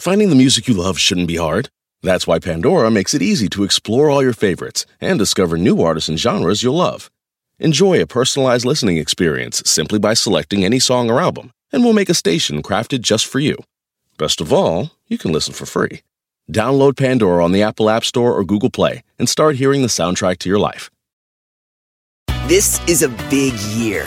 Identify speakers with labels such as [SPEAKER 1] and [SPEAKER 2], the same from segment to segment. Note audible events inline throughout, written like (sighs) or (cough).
[SPEAKER 1] Finding the music you love shouldn't be hard. That's why Pandora makes it easy to explore all your favorites and discover new artists and genres you'll love. Enjoy a personalized listening experience simply by selecting any song or album, and we'll make a station crafted just for you. Best of all, you can listen for free. Download Pandora on the Apple App Store or Google Play and start hearing the soundtrack to your life.
[SPEAKER 2] This is a big year.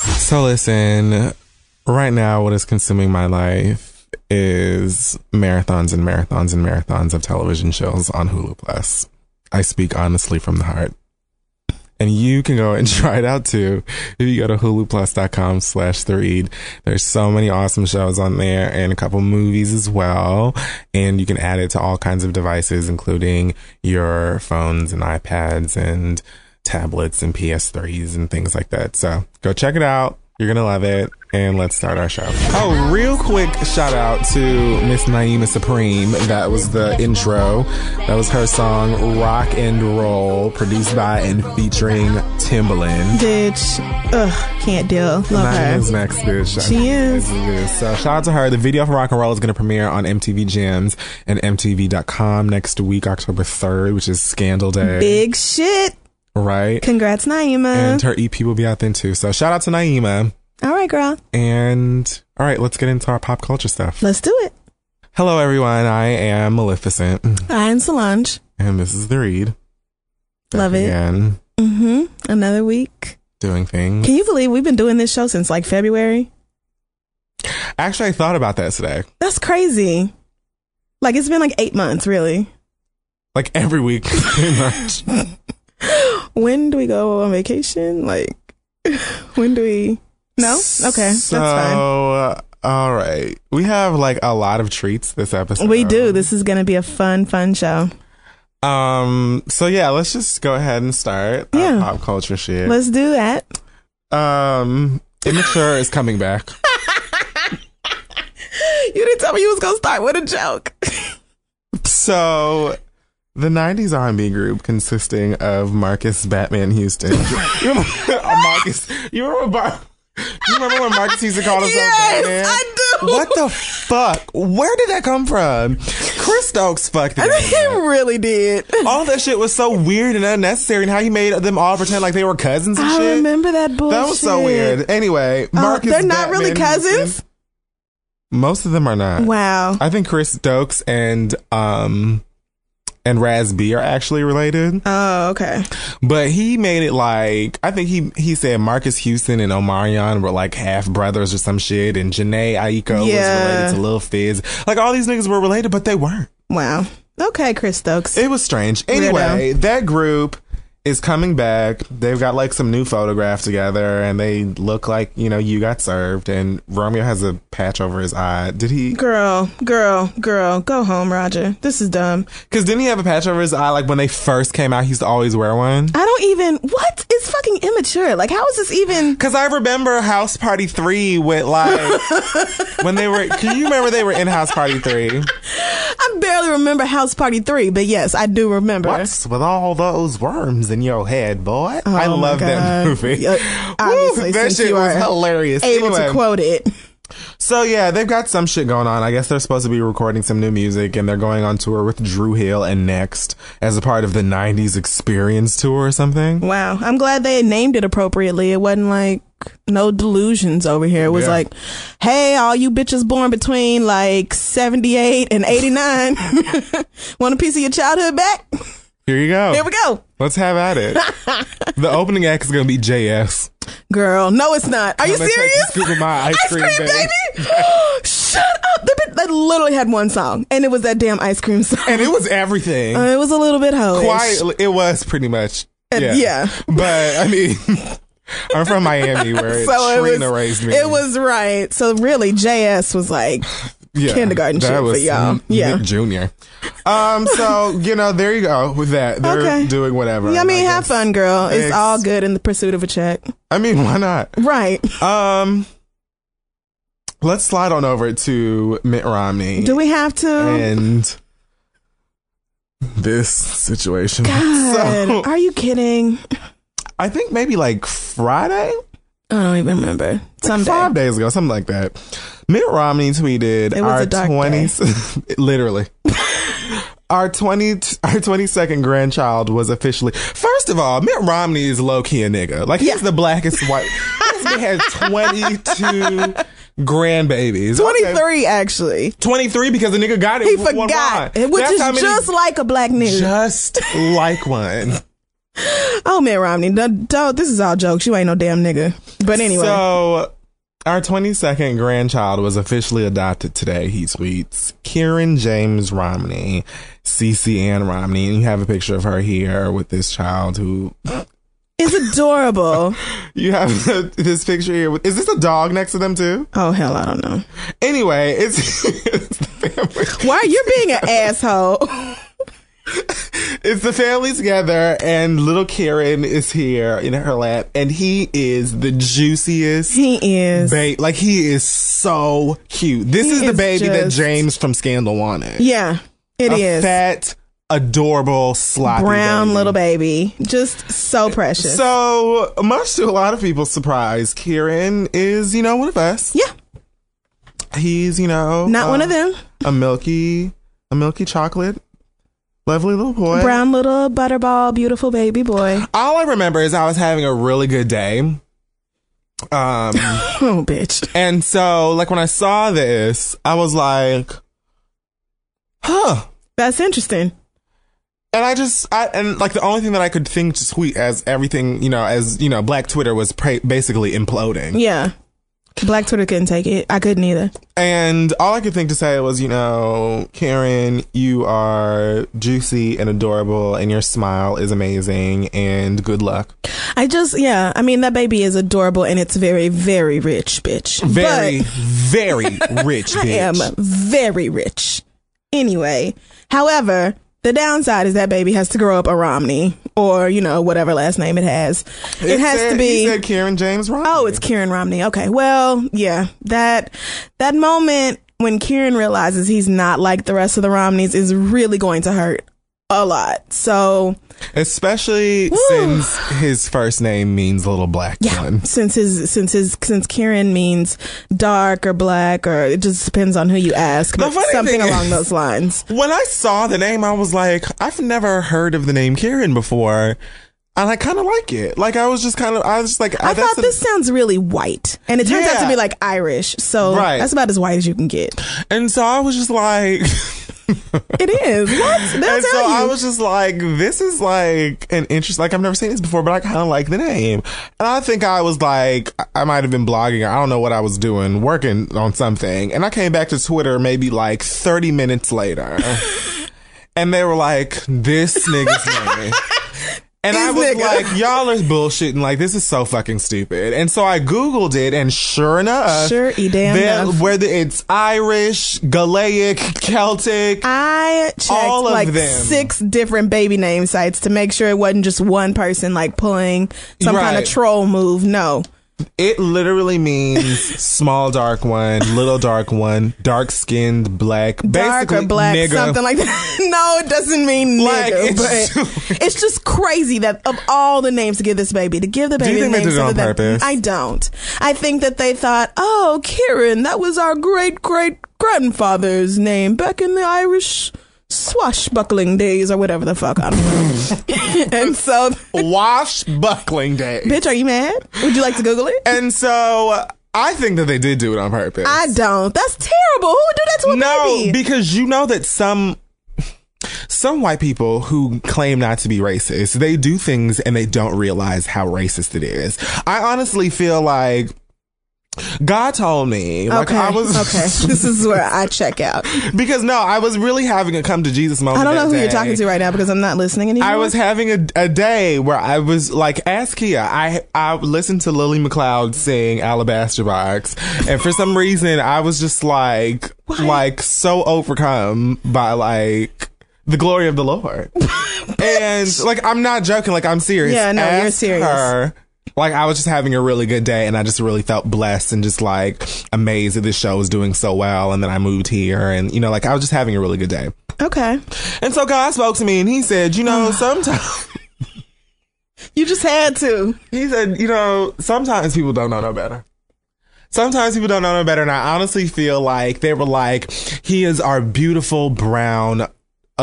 [SPEAKER 3] So listen, right now what is consuming my life is marathons and marathons and marathons of television shows on Hulu Plus. I speak honestly from the heart. And you can go and (laughs) try it out too if you go to huluplus.com slash the read. There's so many awesome shows on there and a couple movies as well. And you can add it to all kinds of devices, including your phones and iPads and tablets and PS3s and things like that. So go check it out. You're going to love it. And let's start our show. Oh, real quick shout out to Miss Naima Supreme. That was the intro. That was her song Rock and Roll, produced by and featuring Timbaland.
[SPEAKER 4] Bitch. Ugh, can't deal. Love her.
[SPEAKER 3] Naima's next, bitch.
[SPEAKER 4] She is.
[SPEAKER 3] So shout out to her. The video for Rock and Roll is going to premiere on MTV Jams and MTV.com next week, October 3rd, which is Scandal Day.
[SPEAKER 4] Big shit.
[SPEAKER 3] Right.
[SPEAKER 4] Congrats, Naima.
[SPEAKER 3] And her EP will be out then too. So shout out to Naima.
[SPEAKER 4] All right, girl.
[SPEAKER 3] And all right, let's get into our pop culture stuff.
[SPEAKER 4] Let's do it.
[SPEAKER 3] Hello, everyone. I am Maleficent,
[SPEAKER 4] I'm Solange.
[SPEAKER 3] and this is the read.
[SPEAKER 4] Love it.
[SPEAKER 3] Again,
[SPEAKER 4] Mm-hmm. Another week.
[SPEAKER 3] doing things.
[SPEAKER 4] Can you believe we've been doing this show since like February?
[SPEAKER 3] Actually, I thought about that today.
[SPEAKER 4] That's crazy. Like it's been like eight months, really.
[SPEAKER 3] Like every week, (laughs) pretty much. (laughs)
[SPEAKER 4] When do we go on vacation? Like, (laughs) when do we? No. Okay,
[SPEAKER 3] So,
[SPEAKER 4] that's fine.
[SPEAKER 3] uh, all right, we have like a lot of treats this episode.
[SPEAKER 4] We do. This is gonna be a fun, fun show.
[SPEAKER 3] Um. So yeah, let's just go ahead and start
[SPEAKER 4] Yeah.
[SPEAKER 3] pop culture shit.
[SPEAKER 4] Let's do that.
[SPEAKER 3] um. Immature is coming back. (laughs)
[SPEAKER 4] You didn't tell me you was gonna start with a joke.
[SPEAKER 3] So, the '90s R&B group consisting of Marcus Batman Houston. (laughs) you remember uh, Marcus? You remember? Bar- you remember when Marcus used to call himself
[SPEAKER 4] Yes,
[SPEAKER 3] Batman?
[SPEAKER 4] I do.
[SPEAKER 3] What the fuck? Where did that come from? Chris Stokes fucked
[SPEAKER 4] I think he really did.
[SPEAKER 3] All that shit was so weird and unnecessary, and how he made them all pretend like they were cousins and
[SPEAKER 4] I
[SPEAKER 3] shit.
[SPEAKER 4] remember that bullshit.
[SPEAKER 3] That was so weird. Anyway,
[SPEAKER 4] Oh,
[SPEAKER 3] Marcus.
[SPEAKER 4] they're not really cousins.
[SPEAKER 3] Houston- Most of them are not.
[SPEAKER 4] Wow.
[SPEAKER 3] I think Chris Stokes and um and Raz B are actually related,
[SPEAKER 4] Oh, okay.
[SPEAKER 3] but he made it like I think he he said Marcus Houston and Omarion were like half brothers or some shit, and Jhené Aiko
[SPEAKER 4] Yeah.
[SPEAKER 3] was related to Lil Fizz. Like all these niggas were related, but they weren't.
[SPEAKER 4] Wow. Okay, Chris Stokes.
[SPEAKER 3] It was strange. Anyway, that group is coming back. They've got like some new photograph together, and they look like you know you got served. And Romeo has a patch over his eye. Did he?
[SPEAKER 4] girl, girl, girl, go home, Roger. This is dumb.
[SPEAKER 3] Because didn't he have a patch over his eye? Like when they first came out, he used to always wear one.
[SPEAKER 4] I don't even. What? It's fucking immature. Like, how is this even?
[SPEAKER 3] Because I remember House Party 3 with like, (laughs) when they were, can you remember they were in House Party 3?
[SPEAKER 4] I barely remember House Party 3, but yes, I do remember.
[SPEAKER 3] What's with all those worms in your head, boy? Oh I
[SPEAKER 4] Oh my
[SPEAKER 3] love that movie.
[SPEAKER 4] Yeah,
[SPEAKER 3] Woo, that shit was hilarious.
[SPEAKER 4] Able
[SPEAKER 3] Anyway,
[SPEAKER 4] to quote it.
[SPEAKER 3] So yeah, they've got some shit going on. I guess they're supposed to be recording some new music and they're going on tour with Dru Hill and Next as a part of the 90s Experience tour or something.
[SPEAKER 4] Wow. I'm glad they named it appropriately. It wasn't like no delusions over here. It was
[SPEAKER 3] Yeah.
[SPEAKER 4] like, hey, all you bitches born between like 78 and 89. (laughs) Want a piece of your childhood back?
[SPEAKER 3] Here you go.
[SPEAKER 4] Here we go.
[SPEAKER 3] Let's have at it. (laughs) the opening act is going to be JS.
[SPEAKER 4] Girl, no, it's not. Are you
[SPEAKER 3] I'm take a
[SPEAKER 4] serious?
[SPEAKER 3] of my ice cream, baby. (gasps)
[SPEAKER 4] Shut up. They, they literally had one song, and it was that damn ice cream song.
[SPEAKER 3] And it was everything.
[SPEAKER 4] Uh, it was a little bit hoish.
[SPEAKER 3] Quite, it was pretty much.
[SPEAKER 4] And-
[SPEAKER 3] Yeah.
[SPEAKER 4] yeah. (laughs)
[SPEAKER 3] But I mean, (laughs) I'm from Miami where
[SPEAKER 4] So it was,
[SPEAKER 3] raised me.
[SPEAKER 4] it was right. So really, JS was like
[SPEAKER 3] Yeah,
[SPEAKER 4] kindergarten shit for y'all. Yeah.
[SPEAKER 3] Junior. Um, so you know, there you go with that. They're
[SPEAKER 4] Okay.
[SPEAKER 3] doing whatever.
[SPEAKER 4] Yeah, I mean, have fun, girl. It's
[SPEAKER 3] Ex-
[SPEAKER 4] all good in the pursuit of a check.
[SPEAKER 3] I mean, why not?
[SPEAKER 4] Right.
[SPEAKER 3] Um, let's slide on over to Mitt Romney
[SPEAKER 4] Do we have to?
[SPEAKER 3] and this situation. (laughs)
[SPEAKER 4] God,
[SPEAKER 3] So,
[SPEAKER 4] are you kidding?
[SPEAKER 3] I think maybe like Friday,
[SPEAKER 4] I don't even remember. Someday.
[SPEAKER 3] five days ago, something like that. Mitt Romney tweeted
[SPEAKER 4] It was
[SPEAKER 3] our twenties, (laughs) literally. (laughs) Our twenty, our twenty second grandchild was officially. First of all, Mitt Romney is low key a nigga. Like he's
[SPEAKER 4] Yeah.
[SPEAKER 3] the blackest white. This man has (laughs) twenty two grandbabies. Okay.
[SPEAKER 4] 23, actually.
[SPEAKER 3] 23 because the nigga got it.
[SPEAKER 4] He
[SPEAKER 3] one
[SPEAKER 4] forgot,
[SPEAKER 3] rhyme.
[SPEAKER 4] which
[SPEAKER 3] That's
[SPEAKER 4] is
[SPEAKER 3] how many-
[SPEAKER 4] just like a black nigga.
[SPEAKER 3] just like one. (laughs)
[SPEAKER 4] oh, Mitt Romney. Don't, don't- this is all jokes. You ain't no damn nigga. But anyway.
[SPEAKER 3] So, our 22nd grandchild was officially adopted today. He tweets Kieran James Romney, CC Ann Romney, and you have a picture of her here with this child who (laughs)
[SPEAKER 4] is adorable. (laughs)
[SPEAKER 3] you have this picture here. With, is this a dog next to them too?
[SPEAKER 4] oh, hell, I don't know.
[SPEAKER 3] Anyway, it's, it's the family.
[SPEAKER 4] Why are you being an asshole?
[SPEAKER 3] It's the family together, and little Kieran is here in her lap, and he is the juiciest.
[SPEAKER 4] He is.
[SPEAKER 3] Ba- like he is so cute. This
[SPEAKER 4] He
[SPEAKER 3] is the
[SPEAKER 4] is
[SPEAKER 3] baby that James from Scandal wanted.
[SPEAKER 4] Yeah, it
[SPEAKER 3] a
[SPEAKER 4] is.
[SPEAKER 3] fat, adorable, sloppy
[SPEAKER 4] Brown
[SPEAKER 3] baby.
[SPEAKER 4] little baby. Just so precious.
[SPEAKER 3] So much to a lot of people's surprise, Kieran is you know one of us.
[SPEAKER 4] yeah,
[SPEAKER 3] He's you know
[SPEAKER 4] not
[SPEAKER 3] uh,
[SPEAKER 4] one of them.
[SPEAKER 3] A milky, a milky chocolate, lovely little boy.
[SPEAKER 4] Brown little butterball, beautiful baby boy.
[SPEAKER 3] All I remember is I was having a really good day. Um. (laughs)
[SPEAKER 4] Oh, bitch.
[SPEAKER 3] And so, like, when I saw this, I was like, huh.
[SPEAKER 4] That's interesting.
[SPEAKER 3] And I just, I, and like, the only thing that I could think to tweet as everything, you know, as, you know, Black Twitter was pra- basically imploding.
[SPEAKER 4] Yeah. Black Twitter couldn't take it. I couldn't either.
[SPEAKER 3] And all I could think to say was, you know, Karen, you are juicy and adorable, and your smile is amazing, and good luck.
[SPEAKER 4] I just, yeah. I mean, that baby is adorable and it's very, very rich, bitch.
[SPEAKER 3] Very,
[SPEAKER 4] But
[SPEAKER 3] very (laughs) rich bitch.
[SPEAKER 4] I am very rich. Anyway, however, the downside is that baby has to grow up a Romney or, you know, whatever last name it has. It, has
[SPEAKER 3] said-
[SPEAKER 4] to be.
[SPEAKER 3] Said Karen James Romney.
[SPEAKER 4] Oh, it's Kieran Romney. Okay. Well, yeah. That that moment when Kieran realizes he's not like the rest of the Romneys is really going to hurt a lot. So,
[SPEAKER 3] Especially since his first name means little black
[SPEAKER 4] yeah,
[SPEAKER 3] one.
[SPEAKER 4] since his since his since Karen means dark or black or it just depends on who you ask, but something along
[SPEAKER 3] is- (laughs)
[SPEAKER 4] those lines.
[SPEAKER 3] When I saw the name, I was like, I've never heard of the name Karen before. And I kind of like it. Like, I was just kind of, I was just like,
[SPEAKER 4] I
[SPEAKER 3] that's
[SPEAKER 4] thought
[SPEAKER 3] a-
[SPEAKER 4] this sounds really white, and it turns out to be like Irish. So
[SPEAKER 3] Right.
[SPEAKER 4] that's about as white as you can get.
[SPEAKER 3] And so I was just like,
[SPEAKER 4] It is. (laughs) What? They'll
[SPEAKER 3] and so
[SPEAKER 4] you.
[SPEAKER 3] I was just like, this is like an interest. Like, I've never seen this before, but I kind of like the name. And I think I was like, I might have been blogging or I don't know what I was doing, working on something. And I came back to Twitter maybe like 30 minutes later. (laughs) and they were like, this nigga's name. And I was
[SPEAKER 4] nigga.
[SPEAKER 3] like, y'all are bullshitting. Like, this is so fucking stupid. And so I Googled it, and sure enough,
[SPEAKER 4] Sure, damn enough.
[SPEAKER 3] whether it's Irish, Gaelic, Celtic,
[SPEAKER 4] I checked
[SPEAKER 3] All of
[SPEAKER 4] like
[SPEAKER 3] them.
[SPEAKER 4] six different baby name sites to make sure it wasn't just one person like pulling some kind of troll move. No.
[SPEAKER 3] It literally means (laughs) small dark one, little dark one, dark skinned black,
[SPEAKER 4] Dark
[SPEAKER 3] basically
[SPEAKER 4] or black,
[SPEAKER 3] nigga.
[SPEAKER 4] something like that. (laughs) no, it doesn't mean
[SPEAKER 3] Like,
[SPEAKER 4] nigga,
[SPEAKER 3] it's-
[SPEAKER 4] but (laughs) it's just crazy that of all the names to give this baby, to give the baby.
[SPEAKER 3] Do you think
[SPEAKER 4] the
[SPEAKER 3] they
[SPEAKER 4] name
[SPEAKER 3] did it on
[SPEAKER 4] that-
[SPEAKER 3] purpose?
[SPEAKER 4] I don't. I think that they thought, oh, Kieran, that was our great great grandfather's name back in the Irish swashbuckling days or whatever the fuck I don't know. (laughs) and so,
[SPEAKER 3] Washbuckling day.
[SPEAKER 4] bitch, are you mad? Would you like to Google it?
[SPEAKER 3] And so uh, I think that they did do it on purpose.
[SPEAKER 4] I don't. That's terrible. Who would do that to a
[SPEAKER 3] no,
[SPEAKER 4] baby?
[SPEAKER 3] because you know that some some white people who claim not to be racist, they do things and they don't realize how racist it is. I honestly feel like God told me, like
[SPEAKER 4] okay.
[SPEAKER 3] I was
[SPEAKER 4] okay. (laughs) This is where I check out.
[SPEAKER 3] because no, I was really having a come to Jesus moment.
[SPEAKER 4] I don't know who you're talking to right now because I'm not listening anymore.
[SPEAKER 3] I was having a, a day where I was like, ask Kia. I I listened to Lily McLeod sing Alabaster Box, and for some reason I was just like, like so overcome by like the glory of the Lord. (laughs) and like I'm not joking, like I'm serious.
[SPEAKER 4] Yeah, no, you're serious.
[SPEAKER 3] her, like I was just having a really good day and I just really felt blessed and just like amazed that this show was doing so well and then I moved here and you know like I was just having a really good day.
[SPEAKER 4] Okay.
[SPEAKER 3] And so God spoke to me and he said, you know, (sighs) sometimes (laughs)
[SPEAKER 4] You just had to.
[SPEAKER 3] he said, you know, sometimes people don't know no better. Sometimes people don't know no better. And I honestly feel like they were like, he is our beautiful, brown,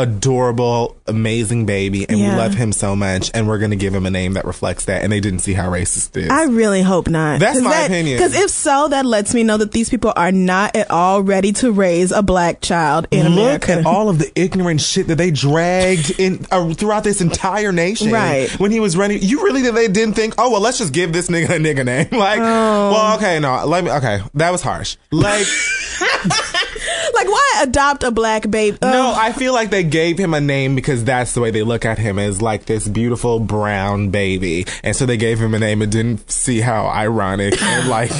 [SPEAKER 3] adorable, amazing baby. And
[SPEAKER 4] Yeah.
[SPEAKER 3] we love him so much. And we're going to give him a name that reflects that. And they didn't see how racist it is.
[SPEAKER 4] I really hope not.
[SPEAKER 3] That's my opinion.
[SPEAKER 4] Because if so, that lets me know that these people are not at all ready to raise a black child in
[SPEAKER 3] Look
[SPEAKER 4] America.
[SPEAKER 3] at all of the ignorant shit that they dragged in uh, throughout this entire nation.
[SPEAKER 4] Right.
[SPEAKER 3] When he was running, you really they didn't think, oh well, let's just give this nigga a nigga name. (laughs) Like,
[SPEAKER 4] Oh.
[SPEAKER 3] well, okay, no, let me. Okay, that was harsh. Like, (laughs)
[SPEAKER 4] like, why adopt a black baby?
[SPEAKER 3] no, I feel like they gave him a name because that's the way they look at him as like this beautiful brown baby, and so they gave him a name and didn't see how ironic (laughs) and like.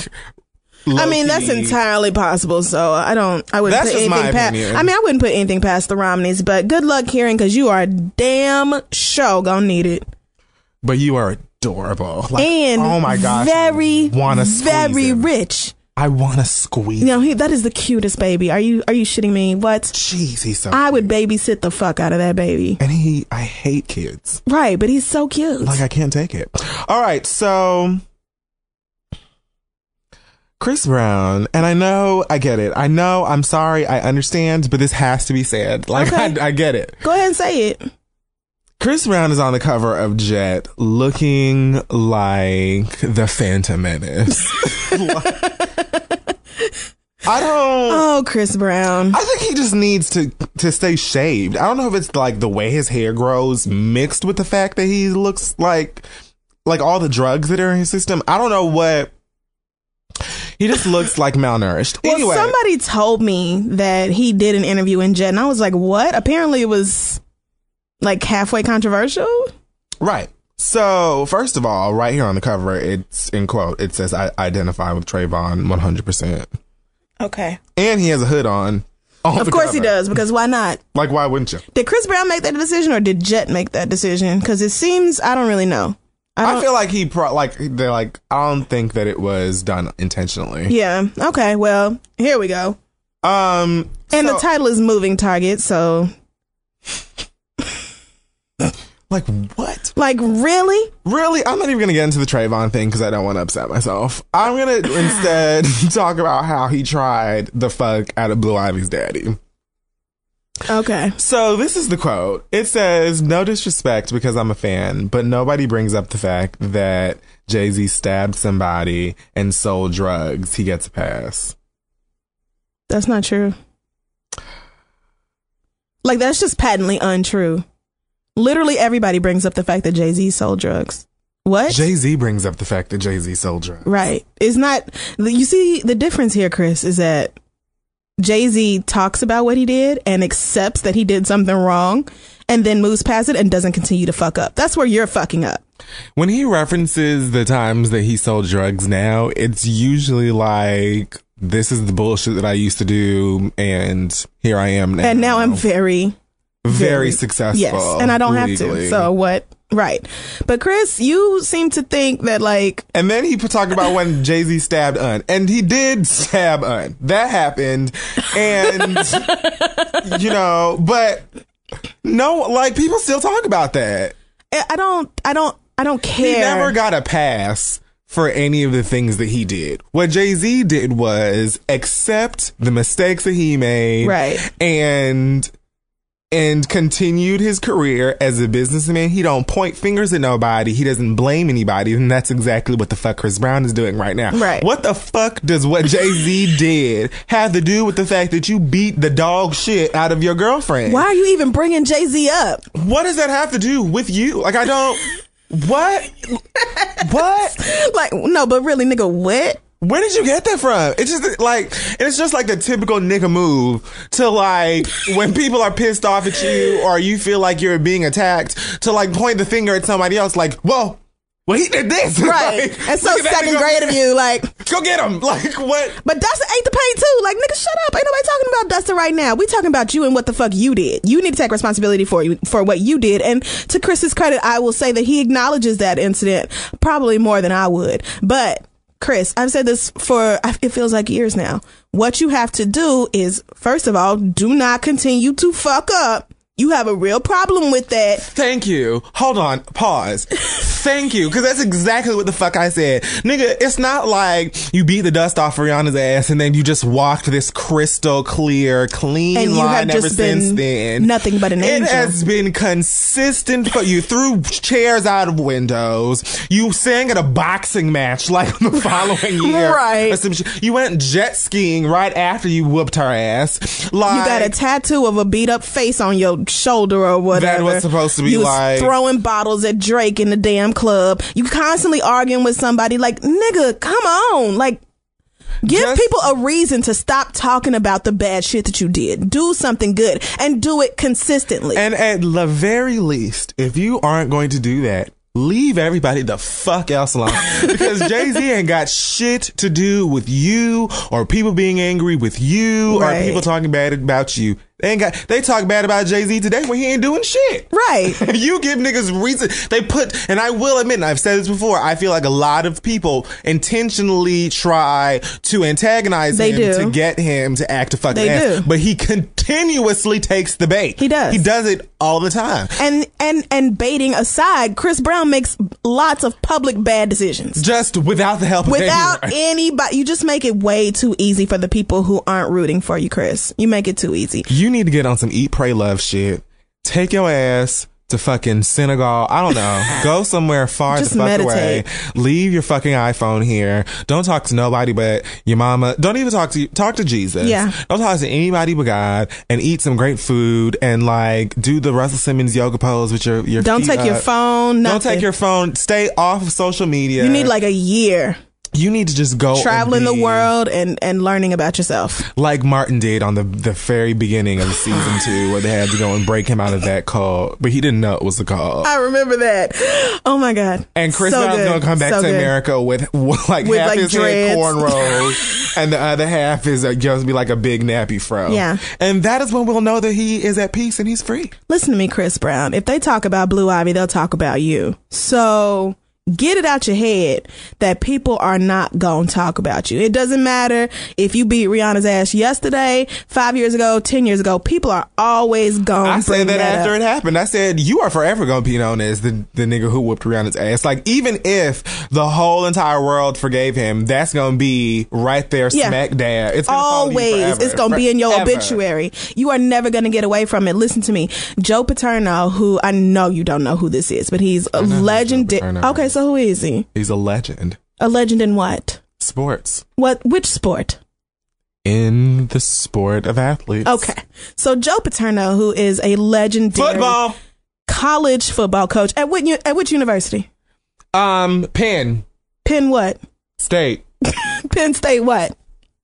[SPEAKER 4] I mean, that's entirely possible. So I don't. I wouldn't
[SPEAKER 3] That's
[SPEAKER 4] put anything past. I mean, I wouldn't put anything past the Romneys. But good luck, Kieran, because you are damn sure gonna need it.
[SPEAKER 3] But you are adorable. Like,
[SPEAKER 4] And
[SPEAKER 3] oh my gosh,
[SPEAKER 4] very,
[SPEAKER 3] want to
[SPEAKER 4] very rich.
[SPEAKER 3] I want to squeeze.
[SPEAKER 4] You know, he, that is the cutest baby. Are you? Are you shitting me? What?
[SPEAKER 3] Jeez, he's so.
[SPEAKER 4] I would babysit the fuck out of that baby.
[SPEAKER 3] and he, I hate kids.
[SPEAKER 4] Right, but he's so cute.
[SPEAKER 3] Like I can't take it. All right, so Chris Brown, and I know I get it. I know I'm sorry. I understand, but this has to be said. Like
[SPEAKER 4] Okay.
[SPEAKER 3] I, I get it.
[SPEAKER 4] Go ahead and say it.
[SPEAKER 3] Chris Brown is on the cover of Jet, looking like the Phantom Menace. (laughs) I don't.
[SPEAKER 4] Oh, Chris Brown.
[SPEAKER 3] I think he just needs to to stay shaved. I don't know if it's like the way his hair grows mixed with the fact that he looks like like all the drugs that are in his system. I don't know what he just looks like malnourished.
[SPEAKER 4] Well,
[SPEAKER 3] anyway,
[SPEAKER 4] somebody told me that he did an interview in Jet, and I was like, "What?" Apparently, it was like halfway controversial.
[SPEAKER 3] right. So first of all, right here on the cover, it's in quote. It says, "I identify with Trayvon 100," percent
[SPEAKER 4] Okay.
[SPEAKER 3] and he has a hood on. on
[SPEAKER 4] Of course he does, because why not?
[SPEAKER 3] Like, why wouldn't you?
[SPEAKER 4] Did Chris Brown make that decision, or did Jet make that decision? Because it seems I don't really know. I
[SPEAKER 3] I, feel like he pro like they're like I don't think that it was done intentionally.
[SPEAKER 4] yeah. Okay. Well, here we go.
[SPEAKER 3] Um,
[SPEAKER 4] And
[SPEAKER 3] so-
[SPEAKER 4] the title is Moving Target. So,
[SPEAKER 3] like what?
[SPEAKER 4] like, really?
[SPEAKER 3] Really? I'm not even gonna get into the Trayvon thing because I don't want to upset myself. I'm gonna (laughs) instead (laughs) talk about how he tried the fuck out of Blue Ivy's daddy.
[SPEAKER 4] Okay.
[SPEAKER 3] So this is the quote. It says, "No disrespect because I'm a fan, but nobody brings up the fact that Jay Z stabbed somebody and sold drugs. He gets a pass."
[SPEAKER 4] That's not true. Like that's just patently untrue. Literally everybody brings up the fact that Jay Z sold drugs. What?
[SPEAKER 3] Jay Z brings up the fact that Jay Z sold drugs.
[SPEAKER 4] right. It's not. You see, the difference here, Chris, is that Jay Z talks about what he did and accepts that he did something wrong, and then moves past it and doesn't continue to fuck up. That's where you're fucking up.
[SPEAKER 3] When he references the times that he sold drugs now, it's usually like, this is the bullshit that I used to do, and here I am now.
[SPEAKER 4] And now I'm very
[SPEAKER 3] very, successful.
[SPEAKER 4] Yes, and I don't have to. So what? Right. But Chris, you seem to think that like
[SPEAKER 3] And then he talked about when Jay Z stabbed Un, and he did stab Un. That happened, and (laughs) you know, but no, like people still talk about that.
[SPEAKER 4] I I don't I don't I don't care.
[SPEAKER 3] He never got a pass for any of the things that he did. What Jay Z did was accept the mistakes that he made,
[SPEAKER 4] Right.
[SPEAKER 3] and and continued his career as a businessman. He don't point fingers at nobody. He doesn't blame anybody, and that's exactly what the fuck Chris Brown is doing right now.
[SPEAKER 4] Right.
[SPEAKER 3] What the fuck does what Jay Z (laughs) did have to do with the fact that you beat the dog shit out of your girlfriend?
[SPEAKER 4] Why are you even bringing Jay Z up?
[SPEAKER 3] What does that have to do with you? Like I don't. What? (laughs) what?
[SPEAKER 4] Like no, but really, nigga, what?
[SPEAKER 3] Where did you get that from? It's just like it's just like the typical nigga move to like when people are pissed off at you or you feel like you're being attacked to like point the finger at somebody else like, whoa, well he did this. (laughs)
[SPEAKER 4] Right.
[SPEAKER 3] Like,
[SPEAKER 4] and so
[SPEAKER 3] look at that
[SPEAKER 4] second grade of you, like (laughs)
[SPEAKER 3] Go get him. (laughs) Like what?
[SPEAKER 4] But Dustin ate the paint too. Like, nigga, shut up. Ain't nobody talking about Dustin right now. We talking about you and what the fuck you did. You need to take responsibility for you for what you did. And to Chris's credit, I will say that he acknowledges that incident probably more than I would. But Chris, I've said this for it feels like years now. What you have to do is, first of all, do not continue to fuck up you have a real problem with that.
[SPEAKER 3] Thank you. Hold on. Pause. (laughs) Thank you. Cause that's exactly what the fuck I said. Nigga, it's not like you beat the dust off Rihanna's ass and then you just walked this crystal clear, clean
[SPEAKER 4] and you
[SPEAKER 3] line
[SPEAKER 4] have
[SPEAKER 3] ever
[SPEAKER 4] just been
[SPEAKER 3] since then.
[SPEAKER 4] Nothing but an
[SPEAKER 3] It
[SPEAKER 4] angel.
[SPEAKER 3] It has been consistent for you threw chairs out of windows. You sang at a boxing match like the (laughs) following year.
[SPEAKER 4] Right.
[SPEAKER 3] some. You went jet skiing right after you whooped her ass. Like
[SPEAKER 4] you got a tattoo of a beat up face on your shoulder or whatever.
[SPEAKER 3] That was supposed to be
[SPEAKER 4] you was
[SPEAKER 3] like-
[SPEAKER 4] throwing bottles at Drake in the damn club. You constantly arguing with somebody. Like, nigga, come on. Like, give
[SPEAKER 3] Just-
[SPEAKER 4] people a reason to stop talking about the bad shit that you did. Do something good and do it consistently.
[SPEAKER 3] And at the very least, if you aren't going to do that, leave everybody the fuck else alone. (laughs) because Jay Z ain't got shit to do with you or people being angry with you
[SPEAKER 4] Right.
[SPEAKER 3] or people talking bad about you. They ain't got. They talk bad about Jay Z today when he ain't doing shit.
[SPEAKER 4] right. (laughs)
[SPEAKER 3] you give niggas reason. They put, and I will admit, and I've said this before, I feel like a lot of people intentionally try to antagonize
[SPEAKER 4] They
[SPEAKER 3] him
[SPEAKER 4] do.
[SPEAKER 3] to get him to act a fucking
[SPEAKER 4] They
[SPEAKER 3] ass.
[SPEAKER 4] do.
[SPEAKER 3] But he continuously takes the bait.
[SPEAKER 4] He does.
[SPEAKER 3] He does it all the time.
[SPEAKER 4] And and and baiting aside, Chris Brown makes lots of public bad decisions.
[SPEAKER 3] Just without the help of
[SPEAKER 4] Without (laughs) anybody, you just make it way too easy for the people who aren't rooting for you, Chris. You make it too easy.
[SPEAKER 3] You need to get on some eat, pray, love shit. Take your ass to fucking Senegal. I don't know. (laughs) Go somewhere far
[SPEAKER 4] Just
[SPEAKER 3] the fuck
[SPEAKER 4] meditate.
[SPEAKER 3] away. Leave your fucking iPhone here. Don't talk to nobody but your mama. Don't even talk to talk to Jesus.
[SPEAKER 4] Yeah.
[SPEAKER 3] Don't talk to anybody but God and eat some great food and like do the Russell Simmons yoga pose with your your
[SPEAKER 4] Don't take your
[SPEAKER 3] up.
[SPEAKER 4] phone.
[SPEAKER 3] Don't take your phone. Stay off of social media.
[SPEAKER 4] You need like a year
[SPEAKER 3] you need to just go
[SPEAKER 4] traveling the world and and learning about yourself.
[SPEAKER 3] like Martin did on the the very beginning of season (sighs) two, where they had to go and break him out of that call but he didn't know it was the call
[SPEAKER 4] I remember that. Oh my god.
[SPEAKER 3] And Chris
[SPEAKER 4] So
[SPEAKER 3] Brown's gonna come back
[SPEAKER 4] So
[SPEAKER 3] to
[SPEAKER 4] good.
[SPEAKER 3] America with, with like
[SPEAKER 4] With,
[SPEAKER 3] half
[SPEAKER 4] like,
[SPEAKER 3] his head cornrows, (laughs) and the other half is uh, just be like a big nappy fro.
[SPEAKER 4] Yeah.
[SPEAKER 3] and that is when we'll know that he is at peace and he's free.
[SPEAKER 4] Listen to me, Chris Brown. If they talk about Blue Ivy, they'll talk about you. So get it out your head that people are not going to talk about you. It doesn't matter if you beat Rihanna's ass yesterday, five years ago, 10 years ago. People are always going
[SPEAKER 3] I
[SPEAKER 4] to
[SPEAKER 3] said that,
[SPEAKER 4] that
[SPEAKER 3] after
[SPEAKER 4] up.
[SPEAKER 3] it happened. I said you are forever gonna be known as the the nigga who whooped Rihanna's ass. Like even if the whole entire world forgave him, that's gonna be right there,
[SPEAKER 4] Yeah.
[SPEAKER 3] smack dab. It's gonna follow you
[SPEAKER 4] Always.
[SPEAKER 3] forever.
[SPEAKER 4] It's going to be in your obituary. You are never going to get away from it. Listen to me. Joe Paterno, who I know you don't know who this is, but he's a legendary. Okay,
[SPEAKER 3] is.
[SPEAKER 4] So who is he?
[SPEAKER 3] He's a legend.
[SPEAKER 4] A legend in what?
[SPEAKER 3] Sports.
[SPEAKER 4] What? Which sport?
[SPEAKER 3] In the sport of athletes.
[SPEAKER 4] Okay. So Joe Paterno, who is a legendary
[SPEAKER 3] Football.
[SPEAKER 4] college football coach at what at which university?
[SPEAKER 3] Um, Penn
[SPEAKER 4] Penn what?
[SPEAKER 3] State (laughs)
[SPEAKER 4] Penn State what?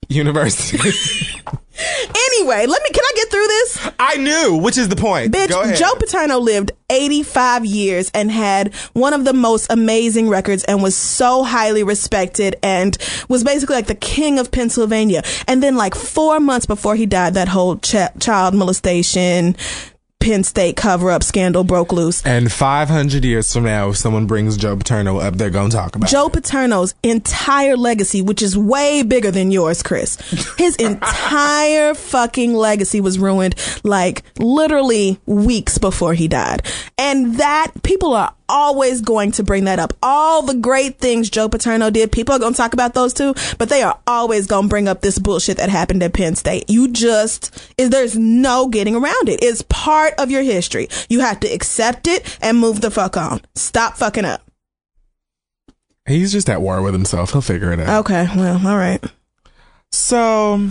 [SPEAKER 3] University. (laughs)
[SPEAKER 4] Anyway, let me can I get through this?
[SPEAKER 3] I knew, which is the point. Go
[SPEAKER 4] Bitch,
[SPEAKER 3] ahead.
[SPEAKER 4] Joe Paterno lived 85 years and had one of the most amazing records and was so highly respected and was basically like the king of Pennsylvania. And then like 4 months before he died, that whole ch- child molestation Penn State cover up scandal broke loose.
[SPEAKER 3] and 500 years from now, if someone brings Joe Paterno up, they're going to talk about
[SPEAKER 4] Joe
[SPEAKER 3] it.
[SPEAKER 4] Paterno's entire legacy, which is way bigger than yours, Chris. (laughs) His entire fucking legacy was ruined like literally weeks before he died. And that people are always going to bring that up. All the great things Joe Paterno did, people are going to talk about those too, but they are always going to bring up this bullshit that happened at Penn State. You just, is there's no getting around it. It's part of your history. You have to accept it and move the fuck on. Stop fucking up.
[SPEAKER 3] He's just at war with himself. He'll figure it out.
[SPEAKER 4] Okay, well, all right.
[SPEAKER 3] So,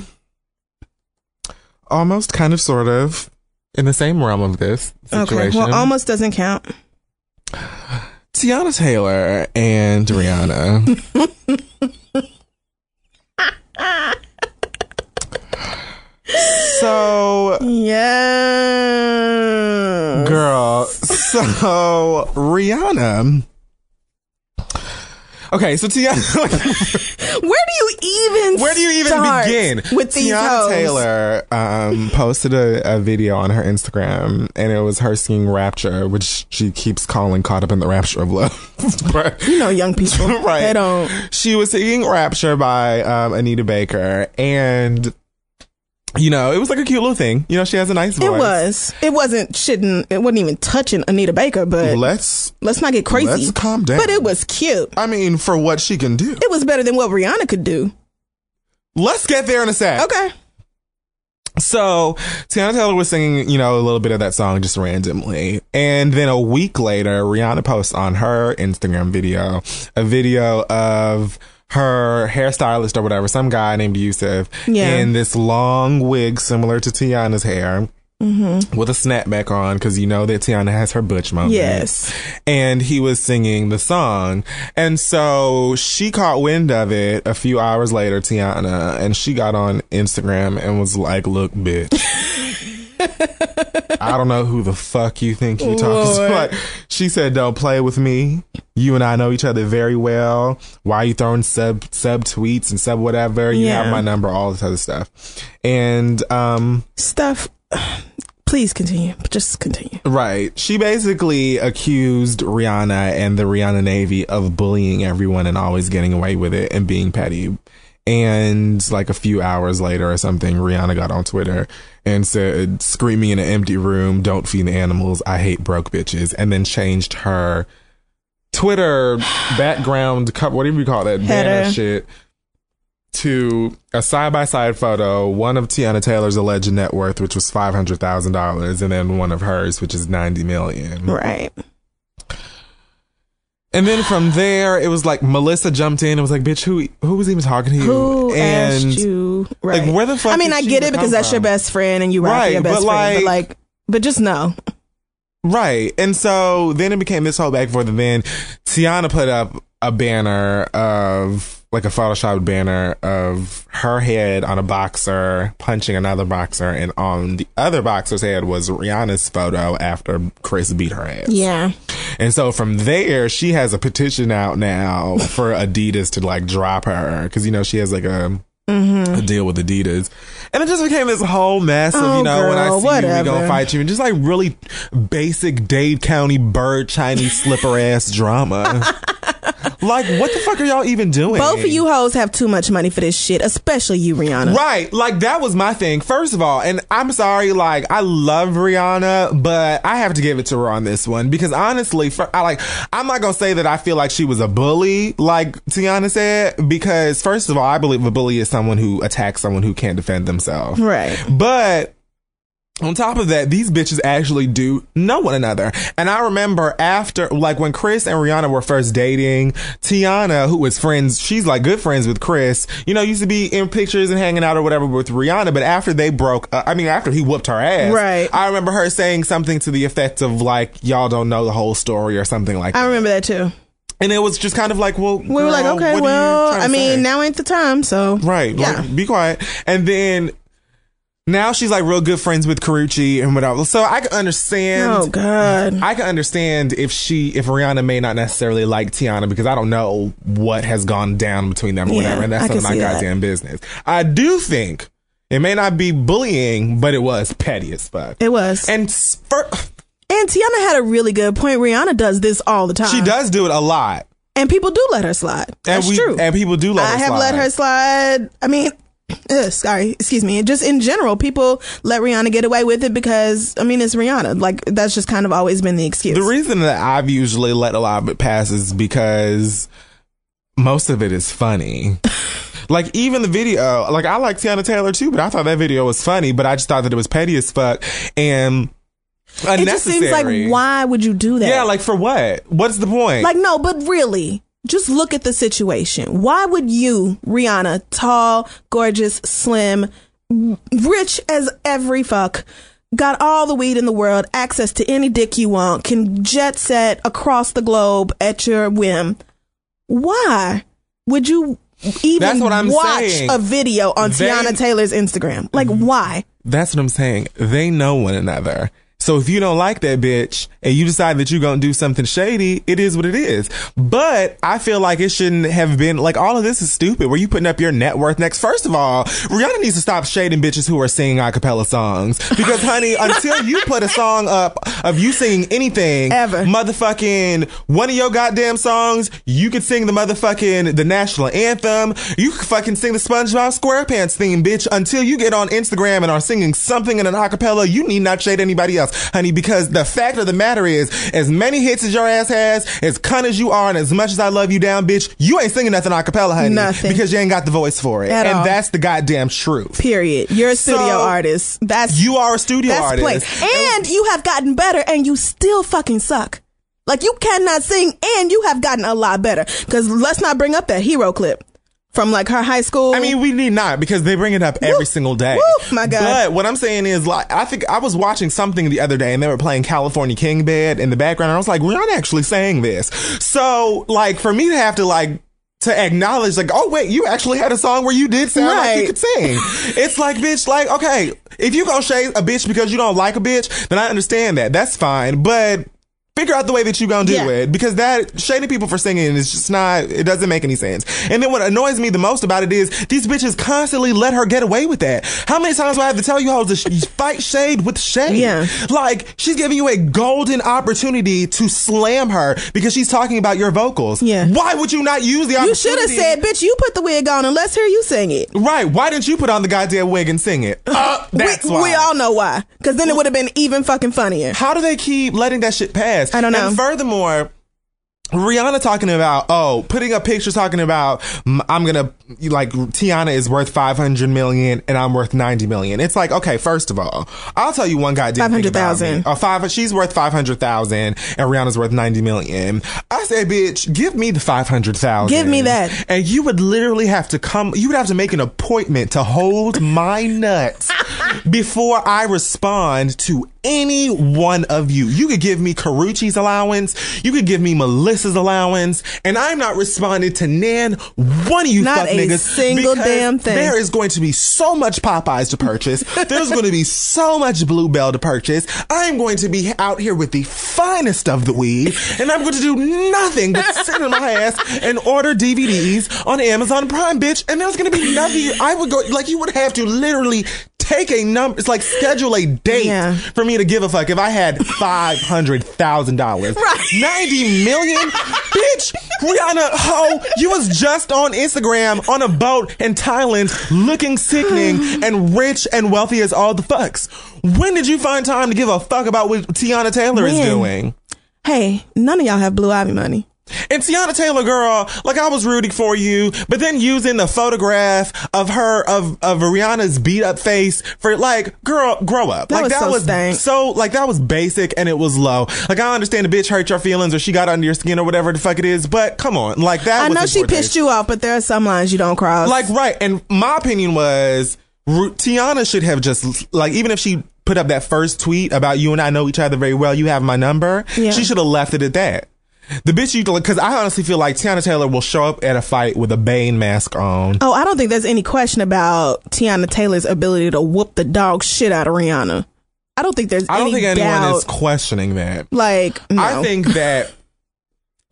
[SPEAKER 3] almost kind of sort of in the same realm of this situation.
[SPEAKER 4] Okay, well, almost doesn't count.
[SPEAKER 3] Teyana Taylor and Rihanna. (laughs) so,
[SPEAKER 4] Yeah.
[SPEAKER 3] girl, so Rihanna. Okay, so Teyana, (laughs)
[SPEAKER 4] Where do you even
[SPEAKER 3] Where do you even begin?
[SPEAKER 4] with these
[SPEAKER 3] Teyana
[SPEAKER 4] hoes?
[SPEAKER 3] Taylor um, posted a, a video on her Instagram, and it was her singing "Rapture," which she keeps calling "Caught Up in the Rapture of Love." (laughs) but
[SPEAKER 4] You know, young people, (laughs)
[SPEAKER 3] right,
[SPEAKER 4] They don't.
[SPEAKER 3] She was singing "Rapture" by um, Anita Baker, and you know, it was like a cute little thing. You know, she has a nice voice.
[SPEAKER 4] It was. It wasn't shitting. It wasn't even touching Anita Baker. But
[SPEAKER 3] Let's.
[SPEAKER 4] let's not get crazy.
[SPEAKER 3] Let's calm down.
[SPEAKER 4] But it was cute.
[SPEAKER 3] I mean, for what she can do.
[SPEAKER 4] It was better than what Rihanna could do.
[SPEAKER 3] Let's get there in a sec.
[SPEAKER 4] Okay.
[SPEAKER 3] So Teyana Taylor was singing, you know, a little bit of that song just randomly. And then a week later, Rihanna posts on her Instagram video a video of her hairstylist or whatever, some guy named Yusuf,
[SPEAKER 4] Yeah.
[SPEAKER 3] in this long wig similar to Teyana's hair.
[SPEAKER 4] Mm-hmm.
[SPEAKER 3] With a snapback on, because you know that Teyana has her butch moment.
[SPEAKER 4] Yes.
[SPEAKER 3] And he was singing the song. And so she caught wind of it a few hours later, Teyana, and she got on Instagram and was like, look, bitch. (laughs) I don't know who the fuck you think you're talking to. Like, she said, don't play with me. You and I know each other very well. Why are you throwing sub, sub tweets and sub whatever? You
[SPEAKER 4] Yeah.
[SPEAKER 3] have my number, all this other stuff. And, um,
[SPEAKER 4] Stuff. (sighs) Please continue. Just continue.
[SPEAKER 3] Right. She basically accused Rihanna and the Rihanna Navy of bullying everyone and always getting away with it and being petty. And like a few hours later or something, Rihanna got on Twitter and said, screaming in an empty room, don't feed the animals. I hate broke bitches. And then changed her Twitter (sighs) background, whatever you call that, banner shit, to a side by side photo, one of Teyana Taylor's alleged net worth, which was five hundred thousand dollars, and then one of hers, which is ninety million.
[SPEAKER 4] Right.
[SPEAKER 3] And then from there, it was like Melissa jumped in and was like, "Bitch, who who was even talking to you?"
[SPEAKER 4] Who
[SPEAKER 3] and
[SPEAKER 4] asked you? Right.
[SPEAKER 3] like, where the fuck
[SPEAKER 4] I mean, I get it because that's your best friend and you
[SPEAKER 3] Right,
[SPEAKER 4] your best
[SPEAKER 3] but
[SPEAKER 4] friend. But
[SPEAKER 3] like-
[SPEAKER 4] like, but just know.
[SPEAKER 3] Right. And so then it became this whole back and forth. And then Teyana put up a banner of like a photoshopped banner of her head on a boxer punching another boxer. And on the other boxer's head was Rihanna's photo after Chris beat her ass.
[SPEAKER 4] Yeah.
[SPEAKER 3] And so from there, she has a petition out now for Adidas to like drop her. Cause you know, she has like a, a deal with Adidas. And it just became this whole mess of,
[SPEAKER 4] Mm-hmm. Oh,
[SPEAKER 3] you know, when I
[SPEAKER 4] girl,
[SPEAKER 3] see you, we
[SPEAKER 4] whatever.
[SPEAKER 3] gonna fight you. And just like really basic Dade County bird Chinese slipper ass drama. (laughs) like, what the fuck are y'all even doing?
[SPEAKER 4] Both of you hoes have too much money for this shit, especially you, Rihanna.
[SPEAKER 3] Right. Like that was my thing. First of all, and I'm sorry, like I love Rihanna, but I have to give it to her on this one because honestly, for, I like I'm not to say that I feel like she was a bully like Teyana said because first of all, I believe a bully is someone who attacks someone who can't defend themselves.
[SPEAKER 4] Right.
[SPEAKER 3] But on top of that, these bitches actually do know one another. And I remember after, like when Chris and Rihanna were first dating, Teyana, who was friends, she's like good friends with Chris, you know, used to be in pictures and hanging out or whatever with Rihanna. But after they broke, uh, I mean, after he whooped her ass,
[SPEAKER 4] Right.
[SPEAKER 3] I remember her saying something to the effect of like, y'all don't know the whole story or something like
[SPEAKER 4] I
[SPEAKER 3] that.
[SPEAKER 4] I remember that too.
[SPEAKER 3] And it was just kind of like, well,
[SPEAKER 4] We were like, okay, well, I mean,
[SPEAKER 3] say?
[SPEAKER 4] now ain't the time, so
[SPEAKER 3] Right.
[SPEAKER 4] Yeah.
[SPEAKER 3] Like, be quiet. And then now she's like real good friends with Karrueche and whatever. So I can understand.
[SPEAKER 4] Oh God.
[SPEAKER 3] I can understand if she, if Rihanna may not necessarily like Teyana because I don't know what has gone down between them or
[SPEAKER 4] Yeah,
[SPEAKER 3] whatever. And that's
[SPEAKER 4] I
[SPEAKER 3] none of my
[SPEAKER 4] see that.
[SPEAKER 3] goddamn business. I do think it may not be bullying, but it was petty as fuck.
[SPEAKER 4] It was.
[SPEAKER 3] and for,
[SPEAKER 4] And Teyana had a really good point. Rihanna does this all the time.
[SPEAKER 3] she does do it a lot.
[SPEAKER 4] And people do let her slide.
[SPEAKER 3] And
[SPEAKER 4] That's
[SPEAKER 3] we,
[SPEAKER 4] true.
[SPEAKER 3] And people do let
[SPEAKER 4] I
[SPEAKER 3] her
[SPEAKER 4] have let her slide. I mean, ugh, sorry, excuse me. Just in general, people let Rihanna get away with it because, I mean, it's Rihanna. Like, that's just kind of always been the excuse.
[SPEAKER 3] The reason that I've usually let a lot of it pass is because most of it is funny. (laughs) like even the video, like I like Teyana Taylor too, but I thought that video was funny, but I just thought that it was petty as fuck and
[SPEAKER 4] it
[SPEAKER 3] unnecessary.
[SPEAKER 4] just seems like, why would you do that?
[SPEAKER 3] Yeah, like for what? What's the point?
[SPEAKER 4] Like, no, but really, just look at the situation. Why would you, Rihanna, tall, gorgeous, slim, rich as every fuck, got all the weed in the world, access to any dick you want, can jet set across the globe at your whim? Why would you even
[SPEAKER 3] That's what I'm
[SPEAKER 4] watch
[SPEAKER 3] saying.
[SPEAKER 4] a video on
[SPEAKER 3] They-
[SPEAKER 4] Teyana Taylor's Instagram? Like, mm-hmm. why?
[SPEAKER 3] That's what I'm saying. They know one another. So if you don't like that bitch and you decide that you're going to do something shady, it is what it is. But I feel like it shouldn't have been like all of this is stupid. Were you putting up your net worth next? First of all, Rihanna needs to stop shading bitches who are singing a cappella songs because (laughs) honey, until you put a song up of you singing anything
[SPEAKER 4] Ever.
[SPEAKER 3] motherfucking one of your goddamn songs, you could sing the motherfucking the national anthem. You could fucking sing the SpongeBob SquarePants theme, bitch. Until you get on Instagram and are singing something in an acapella, you need not shade anybody else, honey. Because the fact of the matter is, as many hits as your ass has, as cunt as you are, and as much as I love you down, bitch, you ain't singing nothing acapella, honey.
[SPEAKER 4] Nothing.
[SPEAKER 3] because you ain't got the voice for it,
[SPEAKER 4] At
[SPEAKER 3] and
[SPEAKER 4] all.
[SPEAKER 3] that's the goddamn truth.
[SPEAKER 4] Period. You're a studio
[SPEAKER 3] So,
[SPEAKER 4] artist. That's
[SPEAKER 3] You are a studio
[SPEAKER 4] that's
[SPEAKER 3] artist.
[SPEAKER 4] plain. And you have gotten better, and you still fucking suck. Like you cannot sing, and you have gotten a lot better. Because let's not bring up that hero clip from like her high school.
[SPEAKER 3] I mean, we need not because they bring it up every
[SPEAKER 4] Woo.
[SPEAKER 3] single day.
[SPEAKER 4] Woo, my God.
[SPEAKER 3] But what I'm saying is, like, I think I was watching something the other day and they were playing California King Bed in the background. And I was like, we're not actually saying this. So, like, for me to have to, like, to acknowledge, like, oh, wait, you actually had a song where you did sound like you could sing. it's like, bitch, like, okay, if you gonna shade a bitch because you don't like a bitch, then I understand that. That's fine. But, Figure out the way that you're gonna do
[SPEAKER 4] Yeah.
[SPEAKER 3] it because that shading people for singing is just not. It doesn't make any sense. And then what annoys me the most about it is these bitches constantly let her get away with that. How many times do I have to tell you how to sh- fight shade with shade?
[SPEAKER 4] Yeah.
[SPEAKER 3] like she's giving you a golden opportunity to slam her because she's talking about your vocals.
[SPEAKER 4] Yeah.
[SPEAKER 3] Why would you not use the?
[SPEAKER 4] you should have said, "Bitch, you put the wig on, and let's hear you sing it."
[SPEAKER 3] Right. Why didn't you put on the goddamn wig and sing it? Uh, (laughs) that's
[SPEAKER 4] we,
[SPEAKER 3] why.
[SPEAKER 4] we all know why. Because then it would have been even fucking funnier.
[SPEAKER 3] How do they keep letting that shit pass?
[SPEAKER 4] I don't know.
[SPEAKER 3] And furthermore, Rihanna talking about oh, putting up pictures talking about I'm gonna like Teyana is worth 500 million and I'm worth 90 million. It's like okay, first of all, I'll tell you one goddamn thing about
[SPEAKER 4] 500,000.
[SPEAKER 3] me. Oh, five. She's worth 500,000 and Rihanna's worth 90 million. I say, bitch, give me the 500,000.
[SPEAKER 4] Give me that.
[SPEAKER 3] And you would literally have to come. You would have to make an appointment to hold my (laughs) nuts before I respond to any one of you. You could give me Karrueche's allowance. You could give me Melissa's allowance. And I'm not responding to nan one of you
[SPEAKER 4] Not
[SPEAKER 3] fuck
[SPEAKER 4] a
[SPEAKER 3] niggas.
[SPEAKER 4] single damn thing.
[SPEAKER 3] There is going to be so much Popeyes to purchase. There's going to be so much Bluebell to purchase. I'm going to be out here with the finest of the weed. And I'm going to do nothing but sit on my ass and order DVDs on Amazon Prime, bitch. And there's going to be nothing. I would go, like, you would have to literally take a number. It's like schedule a date
[SPEAKER 4] Yeah.
[SPEAKER 3] for me to give a fuck if I had five hundred thousand dollars, (laughs)
[SPEAKER 4] Right.
[SPEAKER 3] ninety million, bitch. Rihanna, ho, you was just on Instagram on a boat in Thailand, looking sickening and rich and wealthy as all the fucks. When did you find time to give a fuck about what Teyana Taylor is doing?
[SPEAKER 4] Hey, none of y'all have Blue Ivy money.
[SPEAKER 3] And Teyana Taylor, girl, like I was rooting for you, but then using the photograph of her of of Rihanna's beat up face for like, girl, grow up.
[SPEAKER 4] That
[SPEAKER 3] like
[SPEAKER 4] was
[SPEAKER 3] that
[SPEAKER 4] so
[SPEAKER 3] was
[SPEAKER 4] stank.
[SPEAKER 3] so like that was basic and it was low. Like I understand the bitch hurt your feelings or she got under your skin or whatever the fuck it is, but come on, like that.
[SPEAKER 4] I know she pissed you off, but there are some lines you don't cross.
[SPEAKER 3] Like right, and my opinion was Teyana should have just like even if she put up that first tweet about you and I know each other very well, you have my number.
[SPEAKER 4] Yeah.
[SPEAKER 3] She should have left it at that. The bitch you because I honestly feel like Teyana Taylor will show up at a fight with a Bane mask on.
[SPEAKER 4] Oh, I don't think there's any question about Teyana Taylor's ability to whoop the dog shit out of Rihanna. I don't think there's
[SPEAKER 3] I don't
[SPEAKER 4] any
[SPEAKER 3] think anyone
[SPEAKER 4] doubt.
[SPEAKER 3] is questioning that.
[SPEAKER 4] like, no.
[SPEAKER 3] I think that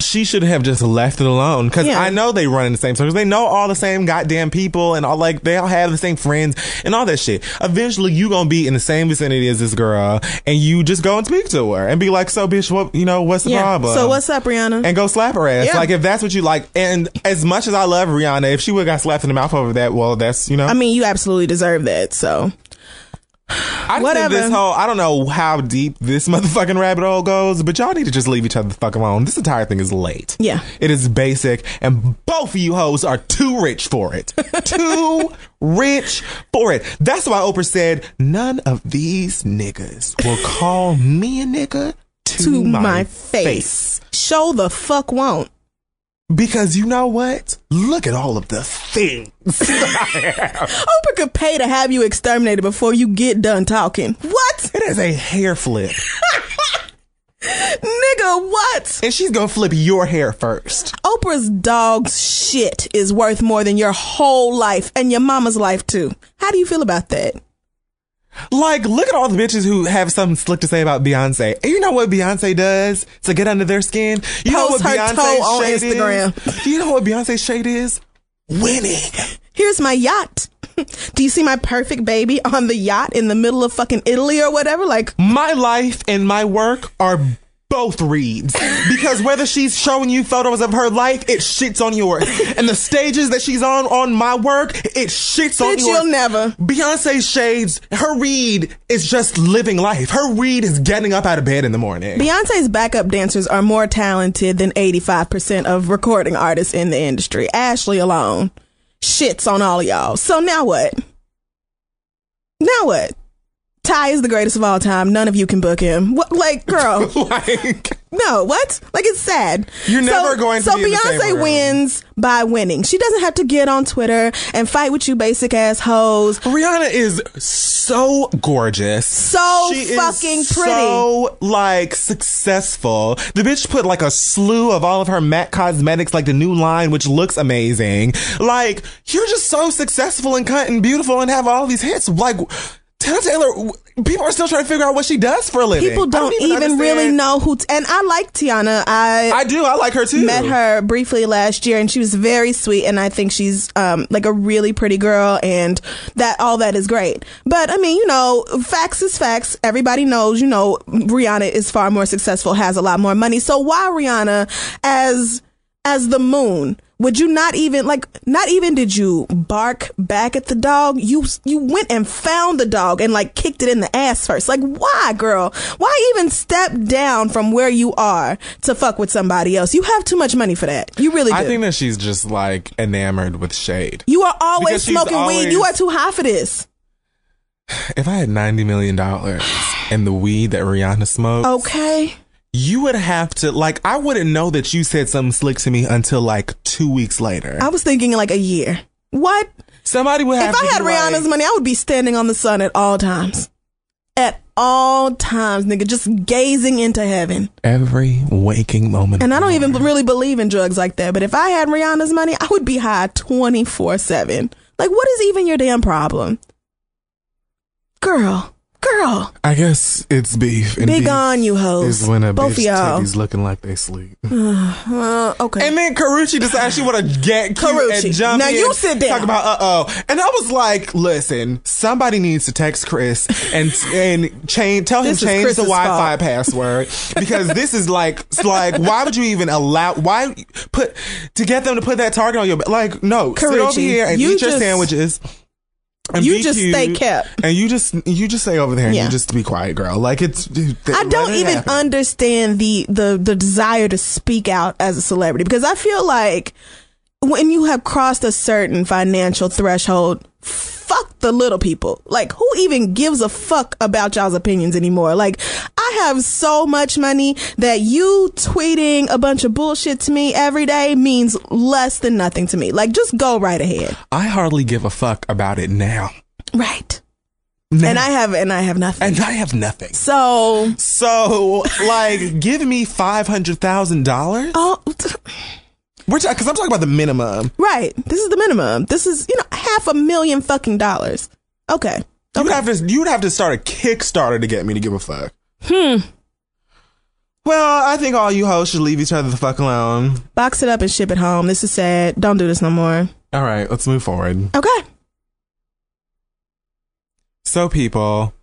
[SPEAKER 3] she should have just left it alone because
[SPEAKER 4] Yeah.
[SPEAKER 3] I know they run in the same circles. They know all the same goddamn people and all like they all have the same friends and all that shit. Eventually, you gonna be in the same vicinity as this girl, and you just go and speak to her and be like, "So, bitch, what you know? What's the
[SPEAKER 4] yeah.
[SPEAKER 3] problem?"
[SPEAKER 4] So what's up, Rihanna?
[SPEAKER 3] and go slap her ass.
[SPEAKER 4] Yeah.
[SPEAKER 3] Like if that's what you like. And as much as I love Rihanna, if she would have got slapped in the mouth over that, well, that's you know.
[SPEAKER 4] I mean, you absolutely deserve that. So
[SPEAKER 3] I
[SPEAKER 4] Whatever.
[SPEAKER 3] think this whole I don't know how deep this (laughs) motherfucking rabbit hole goes, but y'all need to just leave each other the fuck alone. This entire thing is late.
[SPEAKER 4] Yeah.
[SPEAKER 3] It is basic, and both of you hoes are too rich for it. (laughs) too rich for it. That's why Oprah said, none of these niggas will call me a nigga to,
[SPEAKER 4] to
[SPEAKER 3] my,
[SPEAKER 4] my,
[SPEAKER 3] face.
[SPEAKER 4] face. show the fuck won't.
[SPEAKER 3] Because you know what? Look at all of the things. (laughs)
[SPEAKER 4] Oprah could pay to have you exterminated before you get done talking. What,
[SPEAKER 3] It is a hair flip.
[SPEAKER 4] nigga? What?
[SPEAKER 3] and she's gonna flip your hair first.
[SPEAKER 4] Oprah's dog's shit is worth more than your whole life and your mama's life too. How do you feel about that?
[SPEAKER 3] Like, look at all the bitches who have something slick to say about Beyonce. And you know what Beyonce does to get under their skin? You know
[SPEAKER 4] Post
[SPEAKER 3] what
[SPEAKER 4] her
[SPEAKER 3] Beyonce's
[SPEAKER 4] toe on
[SPEAKER 3] shade
[SPEAKER 4] Instagram.
[SPEAKER 3] is? Do you know what Beyonce's shade is? Winning.
[SPEAKER 4] Here's my yacht. (laughs) Do you see my perfect baby on the yacht in the middle of fucking Italy or whatever? Like,
[SPEAKER 3] My life and my work are both reads because whether she's showing you photos of her life, it shits on yours, and the stages that she's on on my work, it shits on
[SPEAKER 4] bitch,
[SPEAKER 3] yours.
[SPEAKER 4] you'll never.
[SPEAKER 3] Beyonce shades, her read is just living life. Her read is getting up out of bed in the morning.
[SPEAKER 4] Beyonce's backup dancers are more talented than 85% of recording artists in the industry. Ashley alone shits on all y'all. So now what? Now what? Ty is the greatest of all time. None of you can book him. What, like, girl, (laughs)
[SPEAKER 3] like,
[SPEAKER 4] no, what? Like, it's sad.
[SPEAKER 3] You're never going to
[SPEAKER 4] So
[SPEAKER 3] be in the same
[SPEAKER 4] Beyonce
[SPEAKER 3] room.
[SPEAKER 4] wins by winning. She doesn't have to get on Twitter and fight with you basic ass hoes.
[SPEAKER 3] Rihanna is so gorgeous.
[SPEAKER 4] So
[SPEAKER 3] she
[SPEAKER 4] fucking
[SPEAKER 3] is
[SPEAKER 4] pretty.
[SPEAKER 3] So like successful. The bitch put like a slew of all of her MAC cosmetics, like the new line, which looks amazing. Like you're just so successful and cut and beautiful and have all these hits. Like Teyana Taylor, people are still trying to figure out what she does for a living.
[SPEAKER 4] People
[SPEAKER 3] I
[SPEAKER 4] don't, even,
[SPEAKER 3] understand.
[SPEAKER 4] really know who. T- and I like Teyana. I
[SPEAKER 3] I do. I like her too.
[SPEAKER 4] met her briefly last year and she was very sweet and I think she's um like a really pretty girl and that all that is great. But I mean, you know, facts is facts. Everybody knows, you know, Rihanna is far more successful, has a lot more money. So why Rihanna as as the moon? Would you not even like not even did you bark back at the dog? You you went and found the dog and like kicked it in the ass first. Like why, girl? Why even step down from where you are to fuck with somebody else? You have too much money for that. You really do.
[SPEAKER 3] I think that she's just like enamored with shade.
[SPEAKER 4] you are always
[SPEAKER 3] Because
[SPEAKER 4] smoking weed. You are too high for this. (sighs)
[SPEAKER 3] If I had ninety million dollars and the weed that Rihanna smokes,
[SPEAKER 4] Okay.
[SPEAKER 3] You would have to like I wouldn't know that you said something slick to me until like two weeks later.
[SPEAKER 4] I was thinking like a year. What?
[SPEAKER 3] Somebody would have
[SPEAKER 4] If I had
[SPEAKER 3] be like-
[SPEAKER 4] Rihanna's money, I would be standing on the sun at all times. At all times, nigga, just gazing into heaven.
[SPEAKER 3] every waking moment.
[SPEAKER 4] And I don't even really believe in drugs like that. But if I had Rihanna's money, I would be high 24 7. Like, what is even your damn problem? Girl, girl,
[SPEAKER 3] I guess it's beef. And
[SPEAKER 4] big
[SPEAKER 3] beef
[SPEAKER 4] on you hoes.
[SPEAKER 3] is when a
[SPEAKER 4] Both of
[SPEAKER 3] bitch
[SPEAKER 4] y'all.
[SPEAKER 3] titties looking like they sleep. (sighs)
[SPEAKER 4] Uh, okay.
[SPEAKER 3] And then Karrueche decides she want to get cute and jump
[SPEAKER 4] now
[SPEAKER 3] in,
[SPEAKER 4] you sit down.
[SPEAKER 3] Talk about uh oh, and I was like, listen, somebody needs to text Chris and (laughs) and change, tell him
[SPEAKER 4] This is
[SPEAKER 3] change the
[SPEAKER 4] Chris's
[SPEAKER 3] Wi-Fi
[SPEAKER 4] fault.
[SPEAKER 3] password because this is like it's like why would you even allow why put to get them to put that target on your like no sit over here and
[SPEAKER 4] you
[SPEAKER 3] eat your
[SPEAKER 4] just-
[SPEAKER 3] sandwiches. And
[SPEAKER 4] you just
[SPEAKER 3] cute,
[SPEAKER 4] stay kept.
[SPEAKER 3] and you just you just stay over there and
[SPEAKER 4] Yeah.
[SPEAKER 3] you just be quiet, girl. Like it's.
[SPEAKER 4] I don't even understand the, the the desire to speak out as a celebrity because I feel like when you have crossed a certain financial threshold, fuck the little people. Like who even gives a fuck about y'all's opinions anymore? Like I have so much money that you tweeting a bunch of bullshit to me every day means less than nothing to me. Like just go right ahead.
[SPEAKER 3] I hardly give a fuck about it now.
[SPEAKER 4] Right.
[SPEAKER 3] Now.
[SPEAKER 4] And I have and I have nothing.
[SPEAKER 3] and I have nothing.
[SPEAKER 4] so
[SPEAKER 3] So, like, give me five hundred thousand dollars.
[SPEAKER 4] oh
[SPEAKER 3] We're because I'm talking about the minimum.
[SPEAKER 4] Right. This is the minimum. This is, you know, half a million fucking dollars. Okay.
[SPEAKER 3] You would have to. You would have to start a Kickstarter to get me to give a fuck. Hmm. Well, I think all you hoes should leave each other the fuck alone.
[SPEAKER 4] Box it up and ship it home. This is sad. Don't do this no more.
[SPEAKER 3] All right, let's move forward.
[SPEAKER 4] Okay.
[SPEAKER 3] So, people,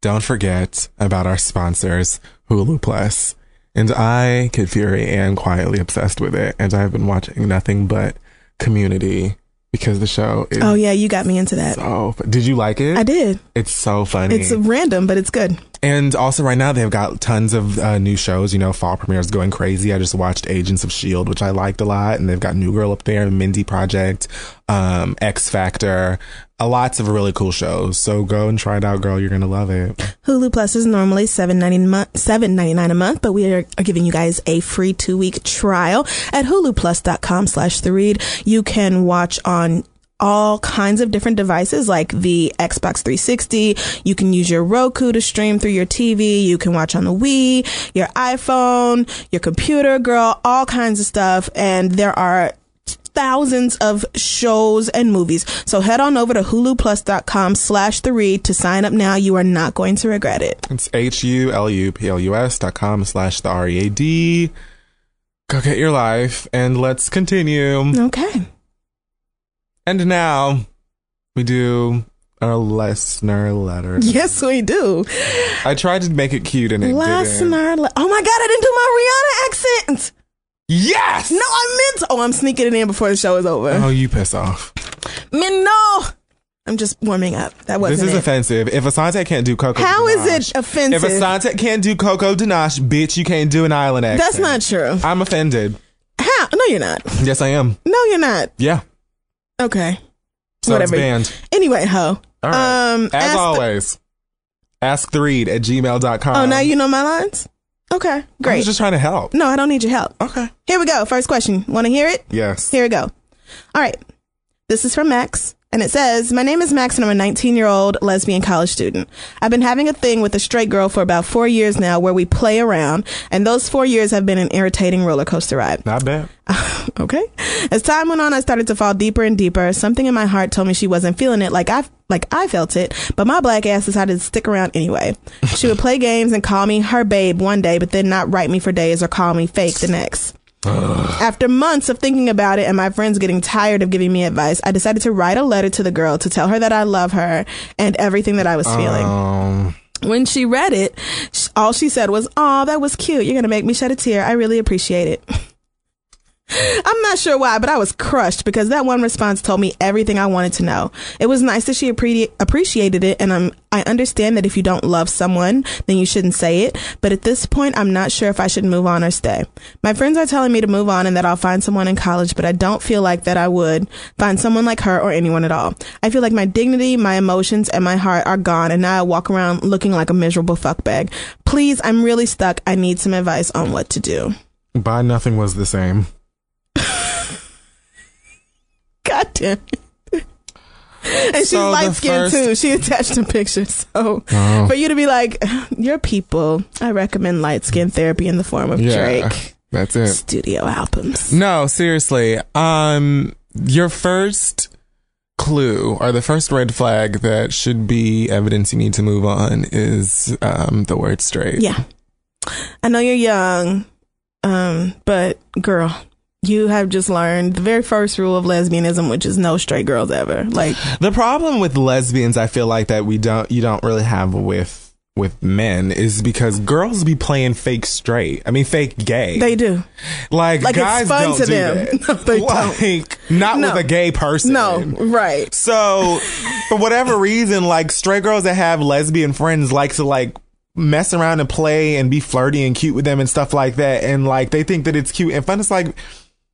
[SPEAKER 3] don't forget about our sponsors, Hulu Plus. And I, Kid Fury, am quietly obsessed with it. And I've been watching nothing but Community because the show is
[SPEAKER 4] Oh yeah, you got me into that.
[SPEAKER 3] so. Did you like it?
[SPEAKER 4] I did.
[SPEAKER 3] It's so funny.
[SPEAKER 4] It's random, but it's good.
[SPEAKER 3] And also, right now they've got tons of uh, new shows. You know, fall premieres going crazy. I just watched Agents of Shield, which I liked a lot, and they've got New Girl up there, Mindy Project, um, X Factor, uh, lots of really cool shows. So go and try it out, girl. You're gonna love it.
[SPEAKER 4] Hulu Plus is normally seven ninety month, seven ninety nine a month, but we are, are giving you guys a free two week trial at huluplus.com slash the read. You can watch on all kinds of different devices like the Xbox 360. You can use your Roku to stream through your TV. You can watch on the Wii, your iPhone, your computer, girl, all kinds of stuff. And there are thousands of shows and movies. So head on over to huluplus.com slash the read to sign up now. You are not going to regret it.
[SPEAKER 3] It's H U L U P L U S dot com slash the R E A D. Go get your life and let's continue.
[SPEAKER 4] Okay.
[SPEAKER 3] And now we do our listener letter.
[SPEAKER 4] Yes, we do.
[SPEAKER 3] I tried to make it cute and it didn't.
[SPEAKER 4] Listener, le- oh my God, I didn't do my Rihanna accent.
[SPEAKER 3] Yes!
[SPEAKER 4] No, I meant to. Oh, I'm sneaking it in before the show is over.
[SPEAKER 3] Oh, you piss off.
[SPEAKER 4] Man, no. I'm just warming up. That wasn't
[SPEAKER 3] This is
[SPEAKER 4] it.
[SPEAKER 3] offensive. If Asante can't do Coco
[SPEAKER 4] How is it offensive?
[SPEAKER 3] If Asante can't do Coco Danache, bitch, you can't do an island accent.
[SPEAKER 4] That's not true.
[SPEAKER 3] I'm offended.
[SPEAKER 4] How? No, you're not.
[SPEAKER 3] Yes, I am.
[SPEAKER 4] No, you're not.
[SPEAKER 3] Yeah.
[SPEAKER 4] Okay.
[SPEAKER 3] So
[SPEAKER 4] Whatever.
[SPEAKER 3] it's banned.
[SPEAKER 4] Anyway, ho.
[SPEAKER 3] All right.
[SPEAKER 4] Um,
[SPEAKER 3] As always, ask the read at gmail.com.
[SPEAKER 4] Oh, now you know my lines? Okay, great.
[SPEAKER 3] I was just trying to help.
[SPEAKER 4] no, I don't need your help.
[SPEAKER 3] Okay.
[SPEAKER 4] Here we go. First question. Want to hear it?
[SPEAKER 3] Yes.
[SPEAKER 4] Here we go. All right. This is from Max. And it says, My name is Max and I'm a 19 year old lesbian college student. I've been having a thing with a straight girl for about four years now where we play around, and those four years have been an irritating roller coaster ride.
[SPEAKER 3] Not bad. (laughs)
[SPEAKER 4] okay. As time went on, I started to fall deeper and deeper. Something in my heart told me she wasn't feeling it like I like I felt it, but my black ass decided to stick around anyway. (laughs) She would play games and call me her babe one day, but then not write me for days or call me fake the next. After months of thinking about it and my friends getting tired of giving me advice, I decided to write a letter to the girl to tell her that I love her and everything that I was feeling.
[SPEAKER 3] Um,
[SPEAKER 4] When she read it, all she said was, "Oh, that was cute. You're gonna make me shed a tear. I really appreciate it." (laughs) (laughs) I'm not sure why, but I was crushed because that one response told me everything I wanted to know. It was nice that she appre- appreciated it, and I'm, I understand that if you don't love someone, then you shouldn't say it. But at this point, I'm not sure if I should move on or stay. My friends are telling me to move on and that I'll find someone in college, but I don't feel like that I would find someone like her or anyone at all. I feel like my dignity, my emotions, and my heart are gone, and now I walk around looking like a miserable fuckbag. Please, I'm really stuck. I need some advice on what to do.
[SPEAKER 3] by nothing was the same.
[SPEAKER 4] God damn it. And she's
[SPEAKER 3] So the
[SPEAKER 4] light skinned
[SPEAKER 3] first-
[SPEAKER 4] too. She attached a picture. So
[SPEAKER 3] Oh.
[SPEAKER 4] for you to be like, your people, I recommend light skin therapy in the form of
[SPEAKER 3] Yeah.
[SPEAKER 4] Drake
[SPEAKER 3] That's it.
[SPEAKER 4] studio albums.
[SPEAKER 3] No, seriously. Um, your first clue or the first red flag that should be evidence you need to move on is um the word straight.
[SPEAKER 4] Yeah. I know you're young, um, but girl, you have just learned the very first rule of lesbianism, which is no straight girls ever. Like,
[SPEAKER 3] The problem with lesbians, I feel like that we don't, you don't really have with with men is because girls be playing fake straight. I mean, fake gay.
[SPEAKER 4] they do.
[SPEAKER 3] like,
[SPEAKER 4] like, it's
[SPEAKER 3] guys
[SPEAKER 4] fun
[SPEAKER 3] don't
[SPEAKER 4] to
[SPEAKER 3] do
[SPEAKER 4] them.
[SPEAKER 3] that. (laughs)
[SPEAKER 4] No, they don't.
[SPEAKER 3] not
[SPEAKER 4] No.
[SPEAKER 3] with a gay person.
[SPEAKER 4] No, right.
[SPEAKER 3] So, for whatever reason, like straight girls that have lesbian friends like to like mess around and play and be flirty and cute with them and stuff like that. And like they think that it's cute and fun. It's like,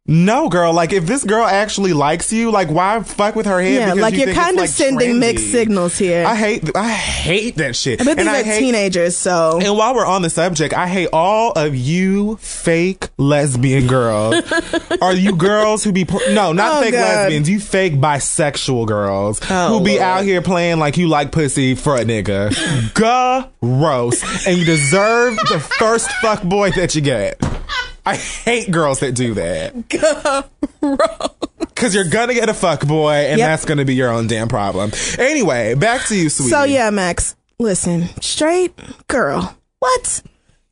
[SPEAKER 3] no, girl. Like if this girl actually likes you, like why fuck with her head?
[SPEAKER 4] Yeah,
[SPEAKER 3] because
[SPEAKER 4] like
[SPEAKER 3] you it's,
[SPEAKER 4] kind of
[SPEAKER 3] like,
[SPEAKER 4] sending
[SPEAKER 3] trendy?
[SPEAKER 4] mixed signals here.
[SPEAKER 3] I hate, I hate that shit.
[SPEAKER 4] but these
[SPEAKER 3] and
[SPEAKER 4] are
[SPEAKER 3] I hate,
[SPEAKER 4] teenagers, so
[SPEAKER 3] and while we're on the subject, I hate all of you fake lesbian girls. (laughs) Are you girls who be pl- no, not
[SPEAKER 4] Oh,
[SPEAKER 3] fake
[SPEAKER 4] God.
[SPEAKER 3] lesbians, you fake bisexual girls
[SPEAKER 4] Oh,
[SPEAKER 3] who be
[SPEAKER 4] Lord.
[SPEAKER 3] out here playing like you like pussy for a nigga. (laughs) Gross. And you deserve the first fuck boy that you get. I hate girls that do that. Cause you're gonna get a fuck boy and
[SPEAKER 4] Yep.
[SPEAKER 3] that's gonna be your own damn problem. Anyway, back to you, sweetie.
[SPEAKER 4] So yeah, Max. Listen, straight girl. What?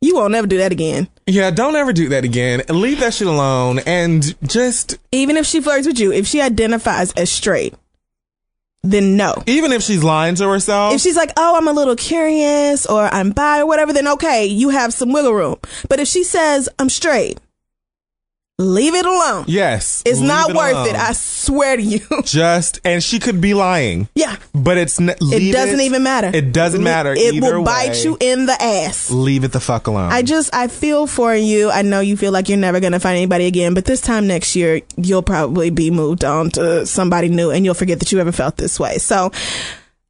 [SPEAKER 4] You won't never do that again.
[SPEAKER 3] Yeah, don't ever do that again. Leave that shit alone and just
[SPEAKER 4] Even if she flirts with you, if she identifies as straight, then no.
[SPEAKER 3] even if she's lying to herself.
[SPEAKER 4] If she's like, "Oh, I'm a little curious," or "I'm bi," or whatever, then okay, you have some wiggle room. But if she says, "I'm straight," leave it alone.
[SPEAKER 3] yes,
[SPEAKER 4] It's not worth
[SPEAKER 3] alone.
[SPEAKER 4] it. I swear to you. (laughs)
[SPEAKER 3] just and she could be lying,
[SPEAKER 4] yeah,
[SPEAKER 3] but it's n-
[SPEAKER 4] it doesn't even matter.
[SPEAKER 3] It doesn't matter.
[SPEAKER 4] It will bite
[SPEAKER 3] way.
[SPEAKER 4] you in the ass.
[SPEAKER 3] Leave it the fuck alone.
[SPEAKER 4] I just I feel for you. I know you feel like you're never gonna find anybody again, but this time next year you'll probably be moved on to somebody new, and you'll forget that you ever felt this way. So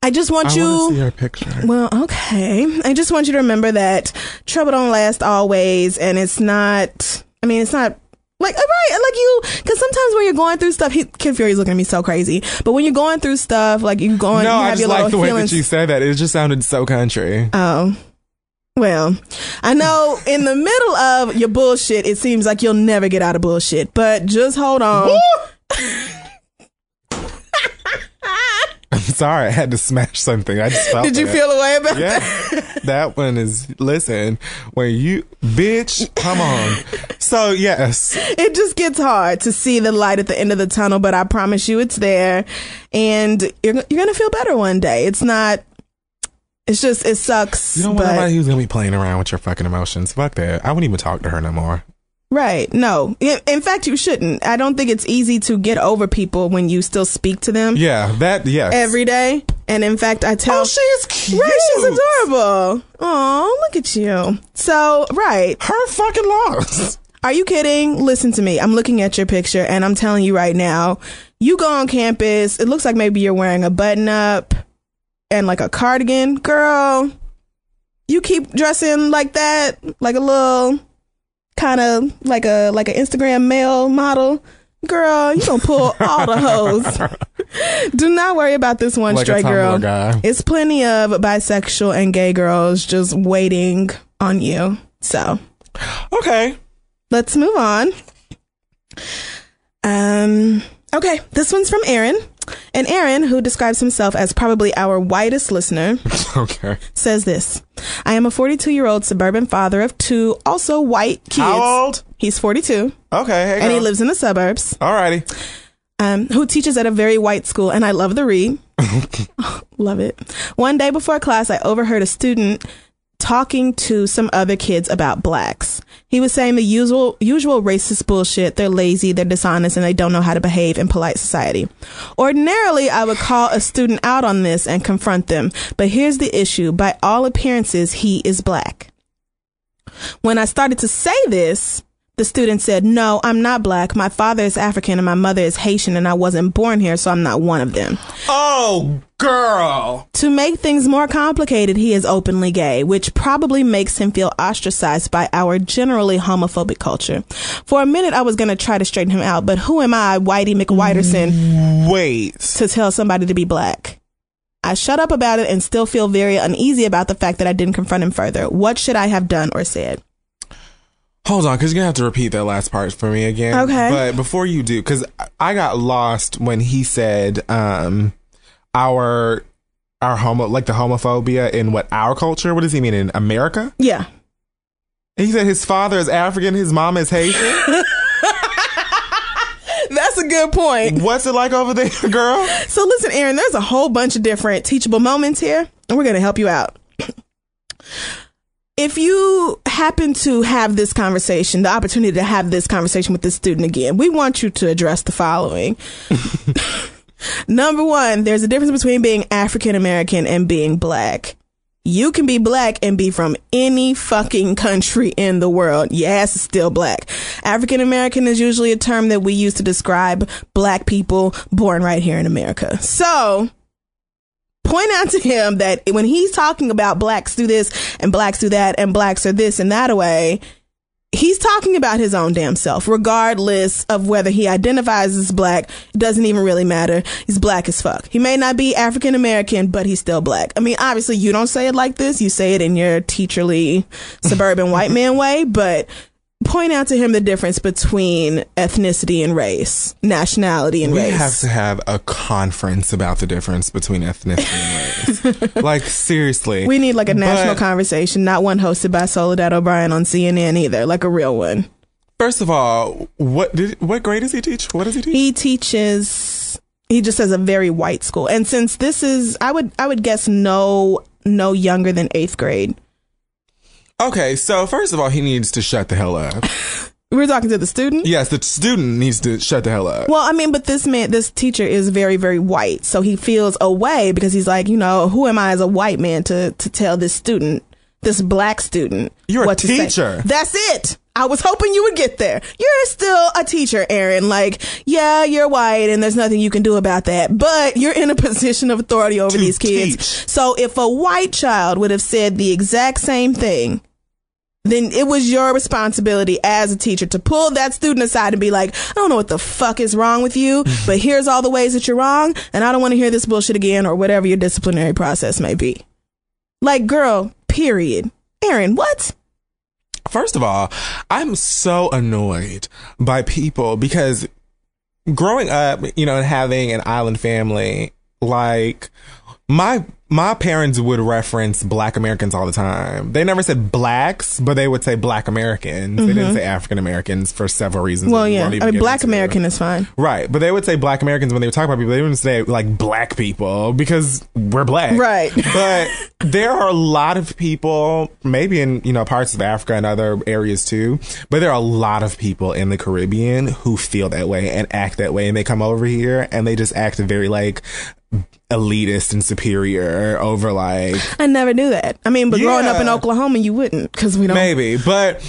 [SPEAKER 4] I just want
[SPEAKER 3] I
[SPEAKER 4] you.
[SPEAKER 3] see her picture.
[SPEAKER 4] Well, okay. I just want you to remember that trouble don't last always, and it's not. I mean, it's not. Like uh, right, like you, because sometimes when you're going through stuff, he, Kid Fury's looking at me so crazy. But when you're going through stuff, like you're going,
[SPEAKER 3] no,
[SPEAKER 4] you
[SPEAKER 3] I just like the way
[SPEAKER 4] feelings.
[SPEAKER 3] that you said that. It just sounded so country.
[SPEAKER 4] Oh. Well, I know in the middle of your bullshit, it seems like you'll never get out of bullshit, but just hold on. (laughs)
[SPEAKER 3] Sorry, I had to smash something. I just felt
[SPEAKER 4] Did you
[SPEAKER 3] that.
[SPEAKER 4] feel a way about
[SPEAKER 3] Yeah,
[SPEAKER 4] that? (laughs)
[SPEAKER 3] that one is. Listen, when you bitch, come on. So yes,
[SPEAKER 4] It just gets hard to see the light at the end of the tunnel, but I promise you it's there and you're, you're going to feel better one day. It's not, it's just, it sucks.
[SPEAKER 3] you don't want nobody who's gonna be playing around with your fucking emotions. Fuck that. I wouldn't even talk to her no more.
[SPEAKER 4] Right. No. In, fact, you shouldn't. I don't think it's easy to get over people when you still speak to them
[SPEAKER 3] Yeah, that. Yes.
[SPEAKER 4] every day. And in fact, I tell.
[SPEAKER 3] Oh, she is cute.
[SPEAKER 4] Right, she's adorable. Oh, look at you. So, right.
[SPEAKER 3] Her fucking loss.
[SPEAKER 4] Are you kidding? Listen to me. I'm looking at your picture and I'm telling you right now, you go on campus, it looks like maybe you're wearing a button up and like a cardigan. Girl, you keep dressing like that, like a little kind of like a like an Instagram male model. Girl, you gonna pull all the hoes. (laughs) Do not worry about this one
[SPEAKER 3] Like
[SPEAKER 4] straight girl.
[SPEAKER 3] Guy.
[SPEAKER 4] It's plenty of bisexual and gay girls just waiting on you. So
[SPEAKER 3] Okay.
[SPEAKER 4] let's move on. Um, okay, this one's from Aaron. And Aaron, who describes himself as probably our whitest listener, (laughs)
[SPEAKER 3] Okay.
[SPEAKER 4] says this I am a 42 year old suburban father of two, also white kids.
[SPEAKER 3] How old?
[SPEAKER 4] He's 42,
[SPEAKER 3] Okay. Hey,
[SPEAKER 4] and he lives in the suburbs,
[SPEAKER 3] Alrighty.
[SPEAKER 4] um, who teaches at a very white school, and I love the read. (laughs) (laughs) love it. One day before class, I overheard a student talking to some other kids about blacks. He was saying the usual usual racist bullshit. They're lazy, they're dishonest, and they don't know how to behave in polite society. Ordinarily, I would call a student out on this and confront them, but here's the issue. By all appearances, he is black. When I started to say this, the student said, No, I'm not black. My father is African and my mother is Haitian, and I wasn't born here, so I'm not one of them.
[SPEAKER 3] Oh, girl.
[SPEAKER 4] To make things more complicated, he is openly gay, which probably makes him feel ostracized by our generally homophobic culture. For a minute, I was going to try to straighten him out, but who am I, Whitey McWhiterson,
[SPEAKER 3] Wait.
[SPEAKER 4] to tell somebody to be black? I shut up about it and still feel very uneasy about the fact that I didn't confront him further. What should I have done or said?
[SPEAKER 3] Hold on, because you're gonna have to repeat that last part for me again.
[SPEAKER 4] Okay.
[SPEAKER 3] But before you do, because I got lost when he said um our our homo like the homophobia in what our culture. What does he mean in America?
[SPEAKER 4] Yeah.
[SPEAKER 3] He said his father is African, his mom is Haitian. (laughs)
[SPEAKER 4] That's a good point.
[SPEAKER 3] What's it like over there, girl?
[SPEAKER 4] So listen, Aaron, there's a whole bunch of different teachable moments here, and we're going to help you out. If you happen to have this conversation, the opportunity to have this conversation with this student again, we want you to address the following. (laughs) Number one, there's a difference between being African American and being black. You can be black and be from any fucking country in the world. Yes, still black. African American is usually a term that we use to describe black people born right here in America. So, point out to him that when he's talking about blacks do this and blacks do that and blacks are this and that away, he's talking about his own damn self, regardless of whether he identifies as black. It doesn't even really matter. He's black as fuck. He may not be African American, but he's still black. I mean, obviously, you don't say it like this. You say it in your teacherly suburban white man way, but point out to him the difference between ethnicity and race, nationality and
[SPEAKER 3] We
[SPEAKER 4] race.
[SPEAKER 3] have to have a conference about the difference between ethnicity and race. (laughs) like seriously,
[SPEAKER 4] We need like a national
[SPEAKER 3] But-
[SPEAKER 4] conversation, not one hosted by Soledad O'Brien on CNN either, like a real one.
[SPEAKER 3] First of all, what did what grade does he teach? What does he teach?
[SPEAKER 4] He teaches he just has a very white school. And since this is I would I would guess no no younger than 8th grade.
[SPEAKER 3] Okay, so first of all, he needs to shut the hell up. (laughs)
[SPEAKER 4] We're talking to the student.
[SPEAKER 3] yes, the student needs to shut the hell up.
[SPEAKER 4] Well, I mean, but this man, this teacher is very, very white, so he feels away because he's like, you know, who am I as a white man to to tell this student, this black student,
[SPEAKER 3] You're a
[SPEAKER 4] what to say?
[SPEAKER 3] teacher.
[SPEAKER 4] That's it. I was hoping you would get there. You're still a teacher, Aaron. Like, yeah, you're white, and there's nothing you can do about that. But you're in a (laughs) position of authority over
[SPEAKER 3] To
[SPEAKER 4] these kids.
[SPEAKER 3] teach.
[SPEAKER 4] So if a white child would have said the exact same thing, then it was your responsibility as a teacher to pull that student aside and be like, I don't know what the fuck is wrong with you, (laughs) but here's all the ways that you're wrong, and I don't want to hear this bullshit again, or whatever your disciplinary process may be. Like, girl, period. Aaron, what?
[SPEAKER 3] First of all, I'm so annoyed by people because growing up, you know, and having an island family, like my my parents would reference black Americans all the time. They never said blacks, but they would say black Americans. They didn't say African Americans for several reasons.
[SPEAKER 4] Mm-hmm. Well,
[SPEAKER 3] that we
[SPEAKER 4] yeah. I mean, black. American is fine.
[SPEAKER 3] Right. But they would say black Americans when they would talk about people. They wouldn't say like black people because we're black.
[SPEAKER 4] Right. (laughs)
[SPEAKER 3] But there are a lot of people, maybe in, you know, parts of Africa and other areas too, but there are a lot of people in the Caribbean who feel that way and act that way. And they come over here and they just act very like elitist and superior over like
[SPEAKER 4] I never knew that. I mean, but growing up in Oklahoma, you wouldn't because we don't.
[SPEAKER 3] Maybe, but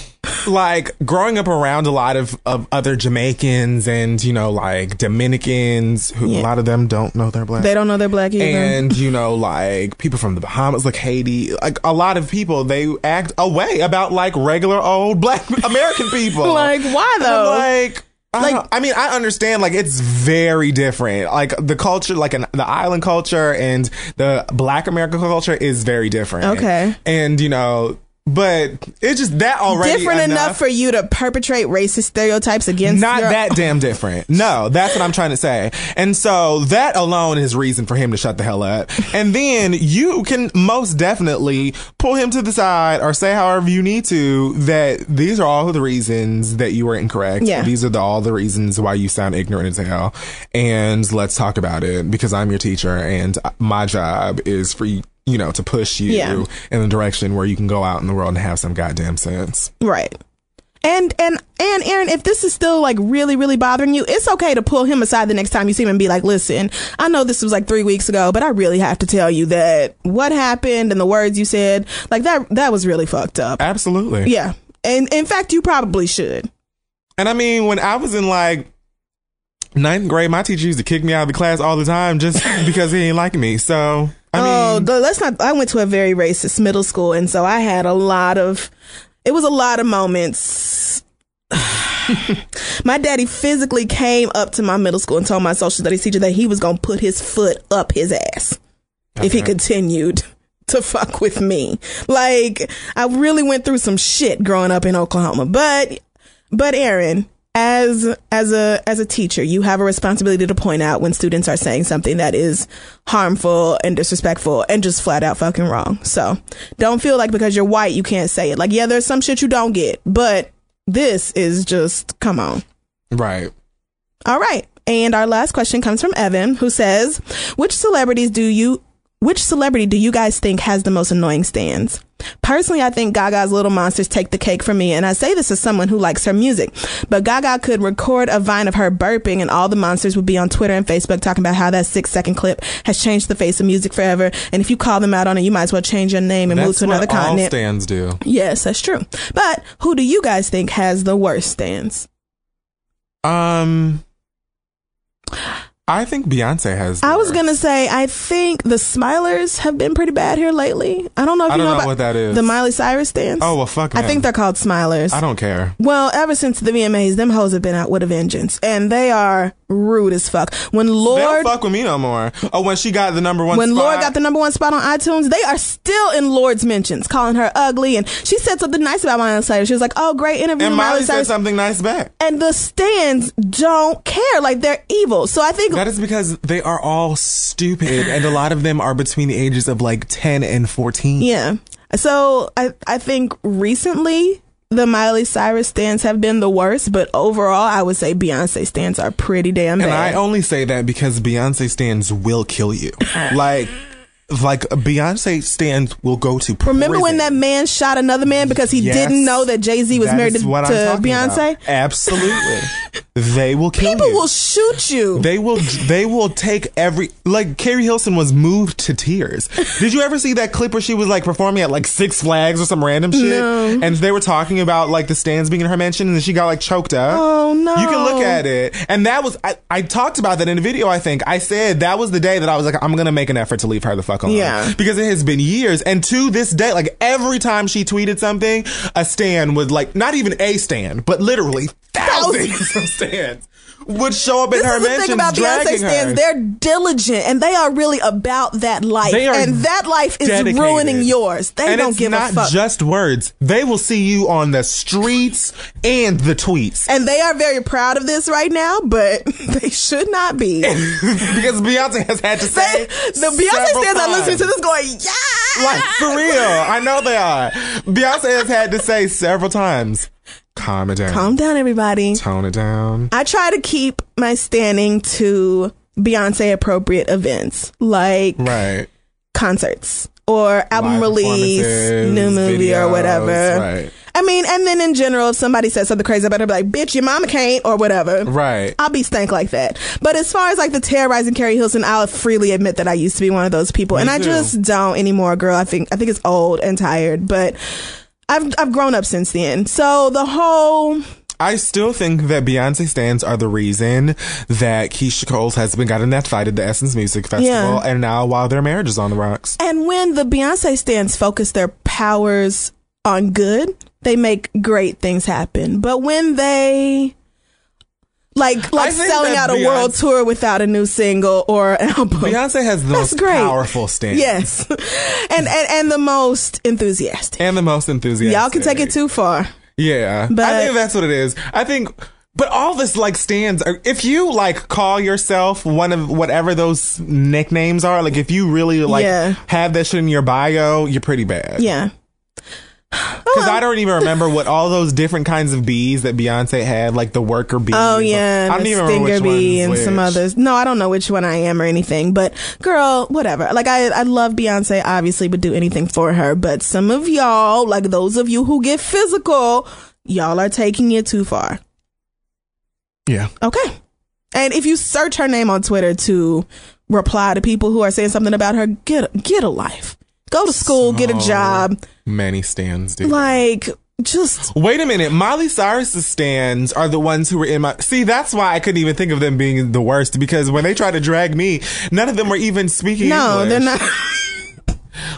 [SPEAKER 3] like growing up around a lot of, of other Jamaicans and you know like Dominicans, who
[SPEAKER 4] Yeah.
[SPEAKER 3] a lot of them don't know they're black.
[SPEAKER 4] They don't know they're black either.
[SPEAKER 3] and you know like people from the Bahamas, like Haiti, like a lot of people, they act a way about like regular old black (laughs) American people.
[SPEAKER 4] like, why though?
[SPEAKER 3] like. I,
[SPEAKER 4] Like-
[SPEAKER 3] I mean, I understand. Like, it's very different. Like the culture, like an, the island culture and the Black American culture is very different.
[SPEAKER 4] Okay.
[SPEAKER 3] and you know, but it's just that already
[SPEAKER 4] Different enough. for you to perpetrate racist stereotypes against
[SPEAKER 3] not
[SPEAKER 4] your-
[SPEAKER 3] that damn different. No, that's what I'm trying to say. And so that alone is reason for him to shut the hell up. And then you can most definitely pull him to the side or say however you need to that these are all the reasons that you were incorrect.
[SPEAKER 4] Yeah.
[SPEAKER 3] These are the, all the reasons why you sound ignorant as hell. And let's talk about it because I'm your teacher and my job is for you. You know, to push you
[SPEAKER 4] Yeah.
[SPEAKER 3] in the direction where you can go out in the world and have some goddamn sense.
[SPEAKER 4] Right. And and and Aaron, if this is still like really really bothering you, it's okay to pull him aside the next time you see him and be like, "Listen, I know this was like 3 weeks ago, but I really have to tell you that what happened and the words you said, like that that was really fucked up."
[SPEAKER 3] Absolutely.
[SPEAKER 4] Yeah. And in fact, you probably should.
[SPEAKER 3] And I mean, when I was in like ninth grade, my teacher used to kick me out of the class all the time just (laughs) because he didn't like me. So, I
[SPEAKER 4] oh,
[SPEAKER 3] mean,
[SPEAKER 4] the- let's not. I went to a very racist middle school, and so I had a lot of. It was a lot of moments. (sighs) my daddy physically came up to my middle school and told my social studies teacher that he was gonna put his foot up his ass if he continued (laughs) to fuck with me. Like I really went through some shit growing up in Oklahoma, but but Aaron, as as a as a teacher, you have a responsibility to point out when students are saying something that is harmful and disrespectful and just flat out fucking wrong. So don't feel like because you're white you can't say it. Like yeah, there's some shit you don't get, but this is just come on.
[SPEAKER 3] right.
[SPEAKER 4] All right. And our last question comes from Evan, who says, "Which celebrities do you which celebrity do you guys think has the most annoying stands?" Personally, I think Gaga's Little Monsters take the cake for me, and I say this as someone who likes her music. But Gaga could record a vine of her burping, and all the monsters would be on Twitter and Facebook talking about how that six second clip has changed the face of music forever. And if you call them out on it, you might as well change your name and move to another
[SPEAKER 3] what all
[SPEAKER 4] continent.
[SPEAKER 3] stands do.
[SPEAKER 4] yes, that's true. But who do you guys think has the worst stands?
[SPEAKER 3] Um, I think Beyonce has.
[SPEAKER 4] I was
[SPEAKER 3] worst.
[SPEAKER 4] gonna say I think the Smilers have been pretty bad here lately. I don't know if
[SPEAKER 3] I
[SPEAKER 4] you
[SPEAKER 3] don't
[SPEAKER 4] know,
[SPEAKER 3] know
[SPEAKER 4] about
[SPEAKER 3] what that is.
[SPEAKER 4] the Miley Cyrus dance.
[SPEAKER 3] Oh well, fuck.
[SPEAKER 4] I think they're called Smilers.
[SPEAKER 3] I don't care.
[SPEAKER 4] Well, ever since the VMAs, them hoes have been out with a vengeance, and they are rude as fuck. When
[SPEAKER 3] They don't
[SPEAKER 4] Lord,
[SPEAKER 3] fuck with me no more. Oh, when she got the number one.
[SPEAKER 4] when
[SPEAKER 3] spot,
[SPEAKER 4] Lorde got the number one spot on iTunes, they are still in Lorde's mentions, calling her ugly, and she said something nice about Miley Cyrus. She was like, "Oh, great interview,
[SPEAKER 3] and Miley
[SPEAKER 4] Miley
[SPEAKER 3] said
[SPEAKER 4] Cyrus."
[SPEAKER 3] something nice back.
[SPEAKER 4] And the stands don't care, like they're evil. So I think
[SPEAKER 3] That is because they are all stupid, and a lot of them are between the ages of like ten and fourteen.
[SPEAKER 4] Yeah. So I I think recently the Miley Cyrus stands have been the worst, but overall I would say Beyonce stands are pretty damn
[SPEAKER 3] And I only say that because Beyonce stands will kill you. (laughs) like, like Beyonce stands will go to prison.
[SPEAKER 4] Remember when that man shot another man because he
[SPEAKER 3] Yes.
[SPEAKER 4] didn't know that Jay Z was married to, to Beyonce?
[SPEAKER 3] about. Absolutely, (laughs) they will kill
[SPEAKER 4] People
[SPEAKER 3] you.
[SPEAKER 4] will shoot you.
[SPEAKER 3] they will. They will take every. Like Keri Hilson was moved to tears. Did you ever see that clip where she was like performing at like Six Flags or some random shit?
[SPEAKER 4] No.
[SPEAKER 3] And they were talking about like the stands being in her mansion, and then she got like choked up.
[SPEAKER 4] Oh, no.
[SPEAKER 3] You can look at it, and that was. I, I talked about that in a video. I think I said that was the day that I was like, I'm gonna make an effort to leave her the fuck alone.
[SPEAKER 4] Yeah.
[SPEAKER 3] because it has been years, and to this day, like every time she tweeted something, a stand was like not even a stand, but literally thousands, of stands would show up in
[SPEAKER 4] This
[SPEAKER 3] her
[SPEAKER 4] is the thing about Beyonce stands.
[SPEAKER 3] her.
[SPEAKER 4] They're diligent and they are really about that life.
[SPEAKER 3] They are
[SPEAKER 4] and that life is
[SPEAKER 3] dedicated.
[SPEAKER 4] ruining yours. They
[SPEAKER 3] and
[SPEAKER 4] don't give a fuck.
[SPEAKER 3] just words. They will see you on the streets and the tweets.
[SPEAKER 4] and they are very proud of this right now, but (laughs) they should not be. (laughs)
[SPEAKER 3] because Beyonce has had to
[SPEAKER 4] They,
[SPEAKER 3] say
[SPEAKER 4] the Beyonce stands are listening to this going, yeah.
[SPEAKER 3] Like for real, I know they are. Beyonce has had to say several times, "Calm it down,
[SPEAKER 4] Calm down, everybody.
[SPEAKER 3] tone it down."
[SPEAKER 4] I try to keep my standing to Beyonce appropriate events like
[SPEAKER 3] Right,
[SPEAKER 4] concerts or album
[SPEAKER 3] Live
[SPEAKER 4] release, new movie or whatever.
[SPEAKER 3] Right,
[SPEAKER 4] I mean, and then in general, if somebody says something crazy about her, be like, bitch, your mama can't or whatever.
[SPEAKER 3] right.
[SPEAKER 4] I'll be stank like that. But as far as like the terrorizing Keri Hilson, I'll freely admit that I used to be one of those people.
[SPEAKER 3] Me
[SPEAKER 4] and I just don't anymore, girl. I think I think it's old and tired. But I've I've grown up since then. So the whole
[SPEAKER 3] I still think that Beyonce stands are the reason that Keyshia Cole's husband got in that fight at the Essence Music Festival,
[SPEAKER 4] Yeah.
[SPEAKER 3] and now while their marriage is on the rocks.
[SPEAKER 4] And when the Beyonce stands focus their powers on good, they make great things happen. But when they like like selling out a world tour without a new single or an album.
[SPEAKER 3] Beyonce has the
[SPEAKER 4] That's
[SPEAKER 3] most
[SPEAKER 4] great.
[SPEAKER 3] powerful stance.
[SPEAKER 4] Yes. (laughs) and, and and the most enthusiastic.
[SPEAKER 3] and the most enthusiastic.
[SPEAKER 4] Y'all can take it too far.
[SPEAKER 3] Yeah,
[SPEAKER 4] But-
[SPEAKER 3] I think that's what it is. I think, but all this like stands. are- If you like call yourself one of whatever those nicknames are, like if you really like
[SPEAKER 4] Yeah.
[SPEAKER 3] have that shit in your bio, you're pretty bad.
[SPEAKER 4] Yeah. (gasps)
[SPEAKER 3] Because I don't even remember what all those different kinds of bees that Beyonce had, like the worker bee.
[SPEAKER 4] Oh yeah,
[SPEAKER 3] I don't even remember which
[SPEAKER 4] Bee and some others. No, I don't know which one I am or anything. But girl, whatever. Like I, I love Beyonce. Obviously, would do anything for her. But some of y'all, like those of you who get physical, y'all are taking it too far.
[SPEAKER 3] Yeah,
[SPEAKER 4] Okay. And if you search her name on Twitter to reply to people who are saying something about her, get get a life. Go to school, get a job.
[SPEAKER 3] many stands, dude.
[SPEAKER 4] Like just
[SPEAKER 3] Wait a minute. Miley Cyrus's stands are the ones who were in my. See, that's why I couldn't even think of them being the worst because when they tried to drag me, none of them were even speaking.
[SPEAKER 4] no,
[SPEAKER 3] English.
[SPEAKER 4] they're not. (laughs)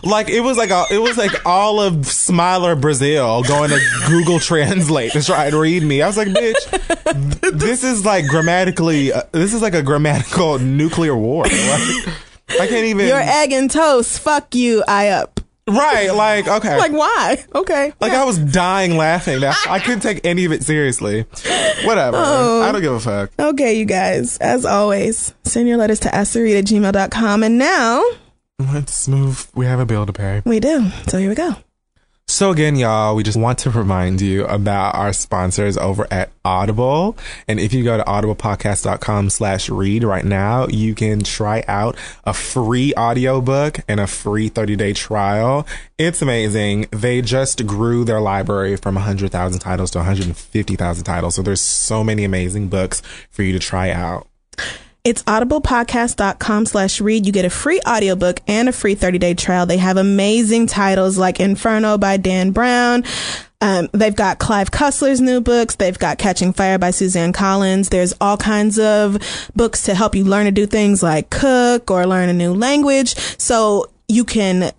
[SPEAKER 3] Like it was like a, it was like all of Smiler Brazil going to Google Translate to try and read me. I was like, bitch, (laughs) this is like grammatically. Uh, this is like a grammatical nuclear war. (laughs) Like, I can't even.
[SPEAKER 4] You're egg and toast. Fuck you. I up.
[SPEAKER 3] right. Like okay. (laughs)
[SPEAKER 4] Like why? Okay.
[SPEAKER 3] Like I was dying laughing. I couldn't take any of it seriously. Whatever.
[SPEAKER 4] Oh.
[SPEAKER 3] I don't give a fuck.
[SPEAKER 4] Okay, you guys. As always, send your letters to ask the read at gmail.com. And now
[SPEAKER 3] Let's move. We have a bill to pay.
[SPEAKER 4] we do. So here we go.
[SPEAKER 3] So again, y'all, we just want to remind you about our sponsors over at Audible. And if you go to audiblepodcast.com slash read right now, you can try out a free audiobook and a free 30 day trial. It's amazing. They just grew their library from 100,000 titles to 150,000 titles. So there's so many amazing books for you to try out.
[SPEAKER 4] It's audiblepodcast.com slash read. You get a free audiobook and a free 30 day trial. They have amazing titles like Inferno by Dan Brown. Um, they've got Clive Cussler's new books. They've got Catching Fire by Suzanne Collins. There's all kinds of books to help you learn to do things like cook or learn a new language. So you can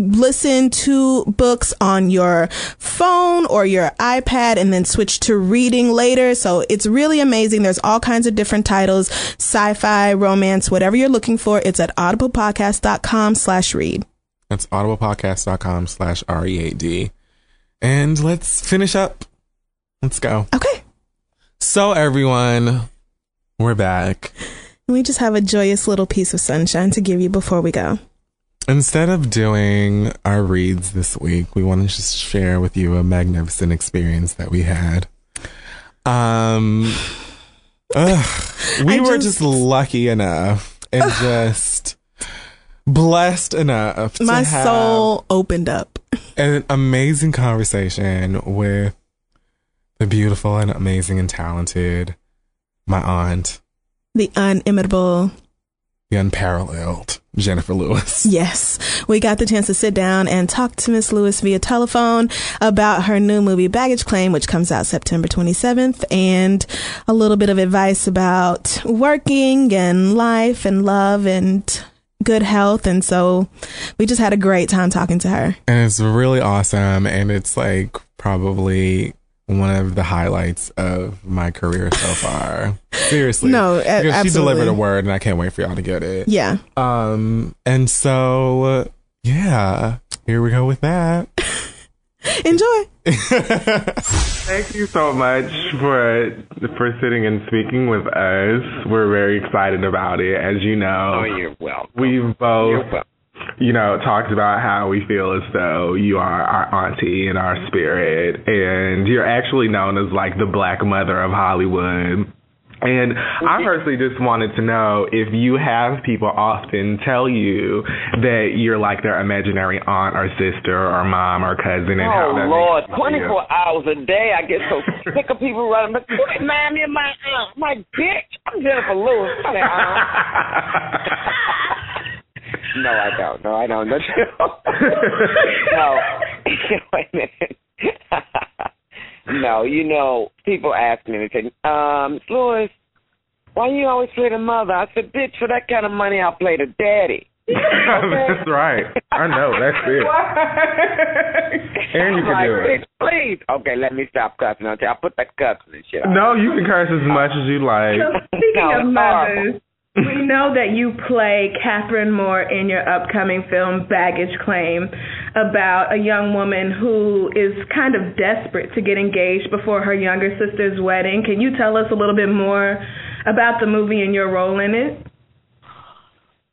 [SPEAKER 4] listen to books on your phone or your iPad and then switch to reading later. So it's really amazing. There's all kinds of different titles, sci-fi, romance, whatever you're looking for. It's at audiblepodcast.com slash read.
[SPEAKER 3] That's audiblepodcast.com slash R-E-A-D. And let's finish up. Let's go.
[SPEAKER 4] Okay.
[SPEAKER 3] So everyone, we're back.
[SPEAKER 4] We just have a joyous little piece of sunshine to give you before we go.
[SPEAKER 3] Instead of doing our reads this week, we want to just share with you a magnificent experience that we had. Um, (sighs) ugh, (sighs) we
[SPEAKER 4] I
[SPEAKER 3] were
[SPEAKER 4] just-
[SPEAKER 3] just lucky enough and just blessed enough to have.
[SPEAKER 4] My soul opened up.
[SPEAKER 3] an amazing conversation with the beautiful and amazing and talented my aunt,
[SPEAKER 4] The unimitable
[SPEAKER 3] the unparalleled Jenifer Lewis. (laughs)
[SPEAKER 4] Yes, we got the chance to sit down and talk to Miss Lewis via telephone about her new movie Baggage Claim, which comes out September 27th, and a little bit of advice about working and life and love and good health. And so we just had a great time talking to her.
[SPEAKER 3] And it's really awesome. And it's like probably one of the highlights of my career so (laughs) far. Seriously.
[SPEAKER 4] No, a-
[SPEAKER 3] because she delivered a word and I can't wait for y'all to get it.
[SPEAKER 4] Yeah.
[SPEAKER 3] Um and so yeah, here we go with that. (laughs)
[SPEAKER 4] Enjoy. (laughs)
[SPEAKER 3] Thank you so much for for sitting and speaking with us. We're very excited about it. As you know,
[SPEAKER 5] Oh, you're welcome.
[SPEAKER 3] we've both
[SPEAKER 5] You're welcome.
[SPEAKER 3] You know, talked about how we feel as though you are our auntie in our spirit, and you're actually known as like the black mother of Hollywood. And I mm-hmm. personally just wanted to know if you have people often tell you that you're like their imaginary aunt or sister or mom or cousin, and how
[SPEAKER 5] Oh
[SPEAKER 3] that
[SPEAKER 5] Lord,
[SPEAKER 3] makes you feel.
[SPEAKER 5] 24 hours a day. I get so sick of people running. But you remind me of my aunt, my bitch. I'm Jenifer Lewis. Aunt. (laughs) no, I don't. No, I don't. (laughs) No, (laughs) no. wait a minute. (laughs) no, you know, people ask me, they say, um, Miss Lewis, why you always play the mother? I said, bitch, for that kind of money, I'll play the daddy.
[SPEAKER 3] That's right. I know. That's it. and you can
[SPEAKER 5] like,
[SPEAKER 3] do it.
[SPEAKER 5] please. Okay, let me stop cussing. I'll I'll put that cussing and shit. out.
[SPEAKER 3] No, you can curse as much as you like.
[SPEAKER 6] So speaking
[SPEAKER 5] No,
[SPEAKER 6] of
[SPEAKER 5] it's
[SPEAKER 6] mothers, we know that you play Catherine Moore in your upcoming film Baggage Claim about a young woman who is kind of desperate to get engaged before her younger sister's wedding. Can you tell us a little bit more about the movie and your role in it?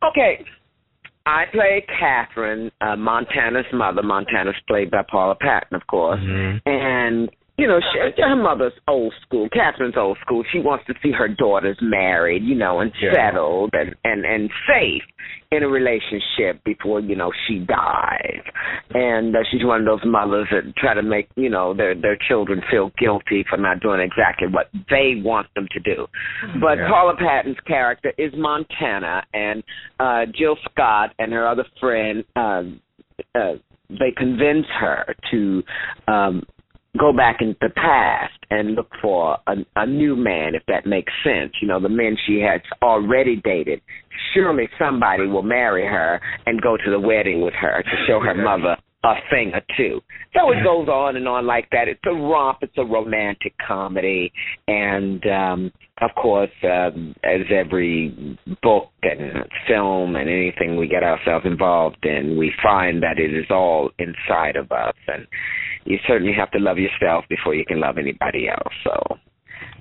[SPEAKER 5] Okay. I play Catherine, uh, Montana's mother. Montana's played by Paula Patton, of course. And, you know, she, her mother's old school. Catherine's old school. She wants to see her daughters married, you know, and
[SPEAKER 3] Yeah.
[SPEAKER 5] settled and, and, and safe in a relationship before, you know, she dies. And uh, she's one of those mothers that try to make, you know, their, their children feel guilty for not doing exactly what they want them to do. But
[SPEAKER 3] Yeah.
[SPEAKER 5] Paula Patton's character is Montana, and uh, Jill Scott and her other friend, uh, uh, they convince her to um, go back in the past and look for a, a new man, if that makes sense. You know, the men she has already dated. Surely somebody will marry her and go to the wedding with her to show her mother a thing or two. So it goes on and on like that. It's a romp. It's a romantic comedy, and um, of course, um, as every book and film and anything we get ourselves involved in, we find that it is all inside of us, and you certainly have to love yourself before you can love anybody else. So.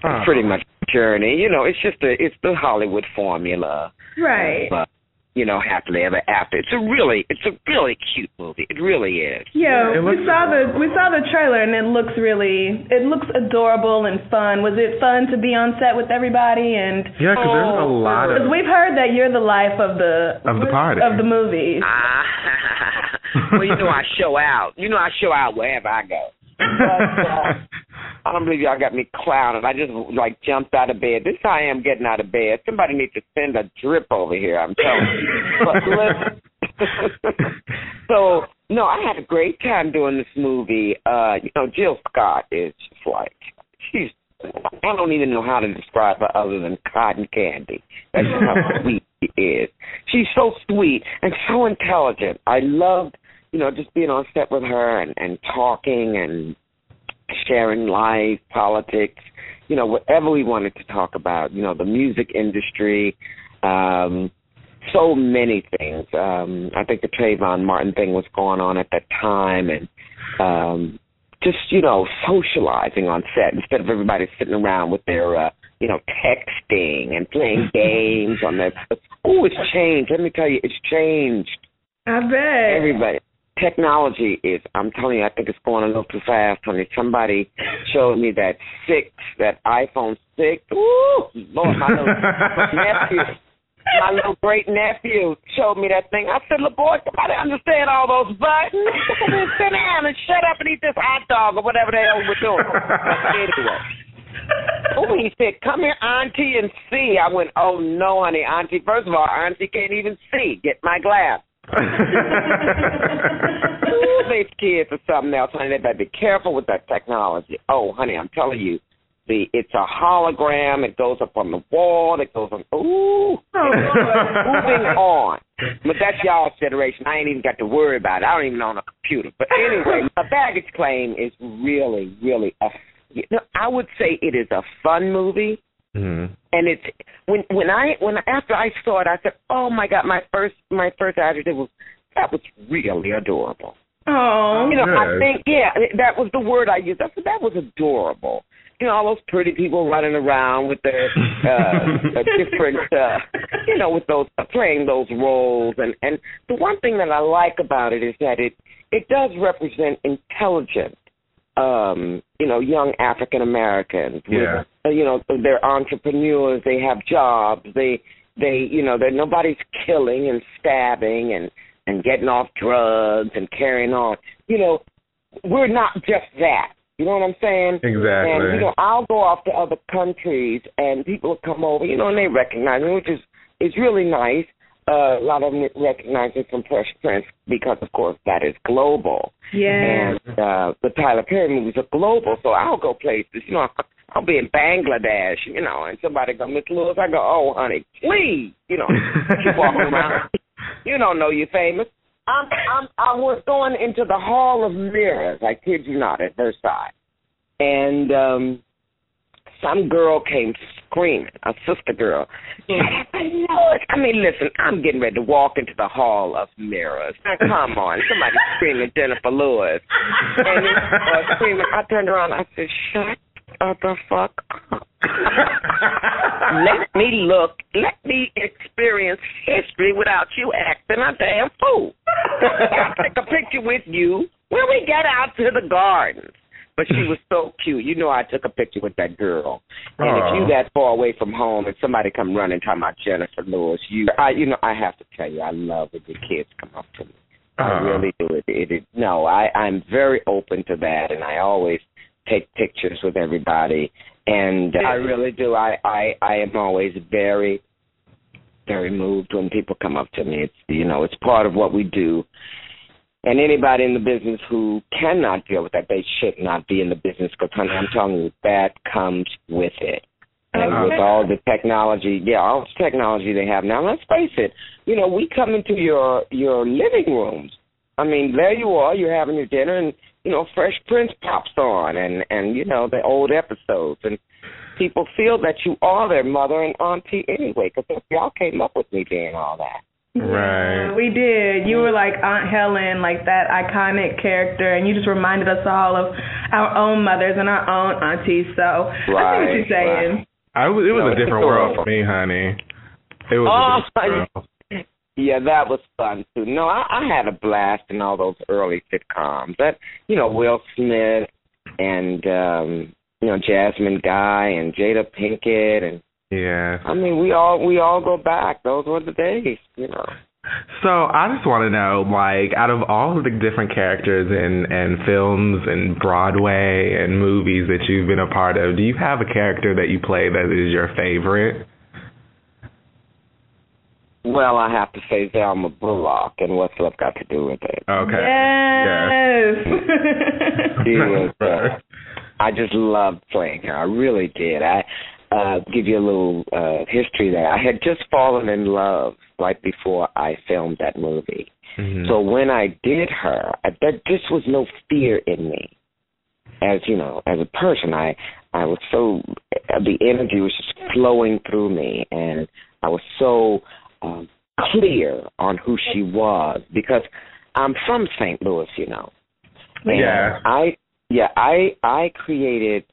[SPEAKER 5] It's pretty much a journey. You know, it's just a it's the Hollywood formula
[SPEAKER 6] Right.
[SPEAKER 5] You know, happily ever after. It's a really, it's a really cute movie. It really is.
[SPEAKER 6] Yeah,
[SPEAKER 3] It
[SPEAKER 6] we
[SPEAKER 3] looks-
[SPEAKER 6] saw the we saw the trailer and it looks really it looks adorable and fun. Was it fun to be on set with everybody and
[SPEAKER 3] Yeah, because there's a
[SPEAKER 5] Oh,
[SPEAKER 3] lot
[SPEAKER 6] Because we've heard that you're the life of the
[SPEAKER 3] Of the party.
[SPEAKER 6] of the movie.
[SPEAKER 5] Ah, (laughs) well, you know, I show out. You know, I show out wherever I go. (laughs) But uh, I don't believe y'all got me clowning. I just like jumped out of bed. This is how I am getting out of bed. Somebody needs to send a drip over here. I'm telling you. (laughs) So no, I had a great time doing this movie. Uh, you know, Jill Scott is just like she's. I don't even know how to describe her other than cotton candy. That's how (laughs) sweet she is. She's so sweet and so intelligent. I loved, you know, just being on set with her and, and talking and sharing life, politics, you know, whatever we wanted to talk about, you know, the music industry, um, so many things. Um, I think the Trayvon Martin thing was going on at that time and um just, you know, socializing on set instead of everybody sitting around with their uh, you know, texting and playing (laughs) games on their oh, it's changed. Let me tell you, it's changed
[SPEAKER 6] I bet.
[SPEAKER 5] everybody. Technology is, I'm telling you, I think it's going a little too fast, honey. Somebody showed me that six, that iPhone six. Lord, my little nephew, my little great nephew showed me that thing. I said, "Little boy, somebody understand all those buttons? Sit down and shut up and eat this hot dog or whatever the hell we're doing." anyway. Oh, he said, "Come here, Auntie, and see." I went, "Oh no, honey, Auntie. First of all, Auntie can't even see. Get my glass." These kids are something else, honey. They better be careful with that technology. Oh, honey, I'm telling you, the it's a hologram. It goes up on the wall. It goes on. Ooh, oh, (laughs) moving on. But that's y'all's generation. I ain't even got to worry about it. I don't even own a computer. But anyway, a baggage claim is really, really a you know, I would say it is a fun movie.
[SPEAKER 3] Mm-hmm.
[SPEAKER 5] And it's when when I when after I saw it, I said, "Oh my God!" My first my first adjective was that was really adorable.
[SPEAKER 6] Oh,
[SPEAKER 5] you know, I think yeah, that was the word I used. I said that was adorable. You know, all those pretty people running around with their uh, (laughs) uh, different, uh, you know, with those playing those roles, and and the one thing that I like about it is that it it does represent intelligent, um, you know, young African Americans. with,
[SPEAKER 7] Yeah.
[SPEAKER 5] uh, you know, they're entrepreneurs. They have jobs. They they you know, that nobody's killing and stabbing and and getting off drugs and carrying on. You know, we're not just that. You know what I'm saying?
[SPEAKER 7] Exactly.
[SPEAKER 5] And you know, I'll go off to other countries and people will come over, you know, and they recognize me, which is is really nice. Uh, a lot of them recognize me from Fresh Prince because, of course, that is global.
[SPEAKER 6] yeah.
[SPEAKER 5] And uh, the Tyler Perry movies are global, so I'll go places. You know, I'll be in Bangladesh, you know, and somebody go, Miss Lewis, I go, oh, honey, please, you know, you walk around. (laughs) You don't know you're famous. I'm, I'm, I was going into the Hall of Mirrors. I kid you not, at Versailles, and um some girl came screaming, a sister girl. Lord, (laughs) I mean, listen, I'm getting ready to walk into the Hall of Mirrors. Now, come on, somebody (laughs) screaming Jenifer Lewis, and uh, screaming. I turned around. I said, "Shut up the fuck up." (laughs) let me look. Let me experience history without you acting a damn fool. I'll take a picture with you when we get out to the gardens. But she was so cute. You know, I took a picture with that girl. And if you
[SPEAKER 7] Aw.
[SPEAKER 5] that far away from home and somebody come running talking about Jenifer Lewis, you, I, you know, I have to tell you, I love when the kids come up to me. I
[SPEAKER 7] uh-huh.
[SPEAKER 5] really do. It, it, it no, I, I'm very open to that, and I always take pictures with everybody, and I really do. I, I, I am always very, very moved when people come up to me. It's, you know, it's part of what we do. And anybody in the business who cannot deal with that, they should not be in the business because, honey, I'm telling you, that comes with it. And
[SPEAKER 6] Okay.
[SPEAKER 5] with all the technology, yeah, all the technology they have now. Let's face it. You know, we come into your your living rooms. I mean, there you are. You're having your dinner, and you know, Fresh Prince pops on, and and you know the old episodes, and people feel that you are their mother and auntie anyway, because y'all came up with me being all that.
[SPEAKER 7] Right.
[SPEAKER 6] We did. You were like Aunt Helen, like that iconic character, and you just reminded us all of our own mothers and our own aunties. So I see what
[SPEAKER 5] Right,
[SPEAKER 6] you're saying.
[SPEAKER 5] right.
[SPEAKER 7] I was, it was
[SPEAKER 5] No,
[SPEAKER 7] a different world for me, honey. It was
[SPEAKER 5] Oh,
[SPEAKER 7] a different world.
[SPEAKER 5] Yeah, that was fun too. No, I, I had a blast in all those early sitcoms. That you know, Will Smith and um, you know, Jasmine Guy and Jada Pinkett and
[SPEAKER 7] Yeah.
[SPEAKER 5] I mean we all we all go back. Those were the days, you know.
[SPEAKER 7] So I just want to know, like, out of all of the different characters and and films and Broadway and movies that you've been a part of, do you have a character that you play that is your favorite?
[SPEAKER 5] Well, I have to say Zelma Bullock and what's love got to do with it.
[SPEAKER 7] Okay.
[SPEAKER 6] Yes. (laughs)
[SPEAKER 5] She was (laughs) uh, I just loved playing her. I really did. I uh give you a little uh history there. I had just fallen in love right before I filmed that movie.
[SPEAKER 7] Mhm.
[SPEAKER 5] So when I did her, I, there just was no fear in me. As you know, as a person, I I was so the energy was just flowing through me, and I was so um, clear on who she was because I'm from St. Louis, you know. And
[SPEAKER 7] Yeah.
[SPEAKER 5] I yeah I I created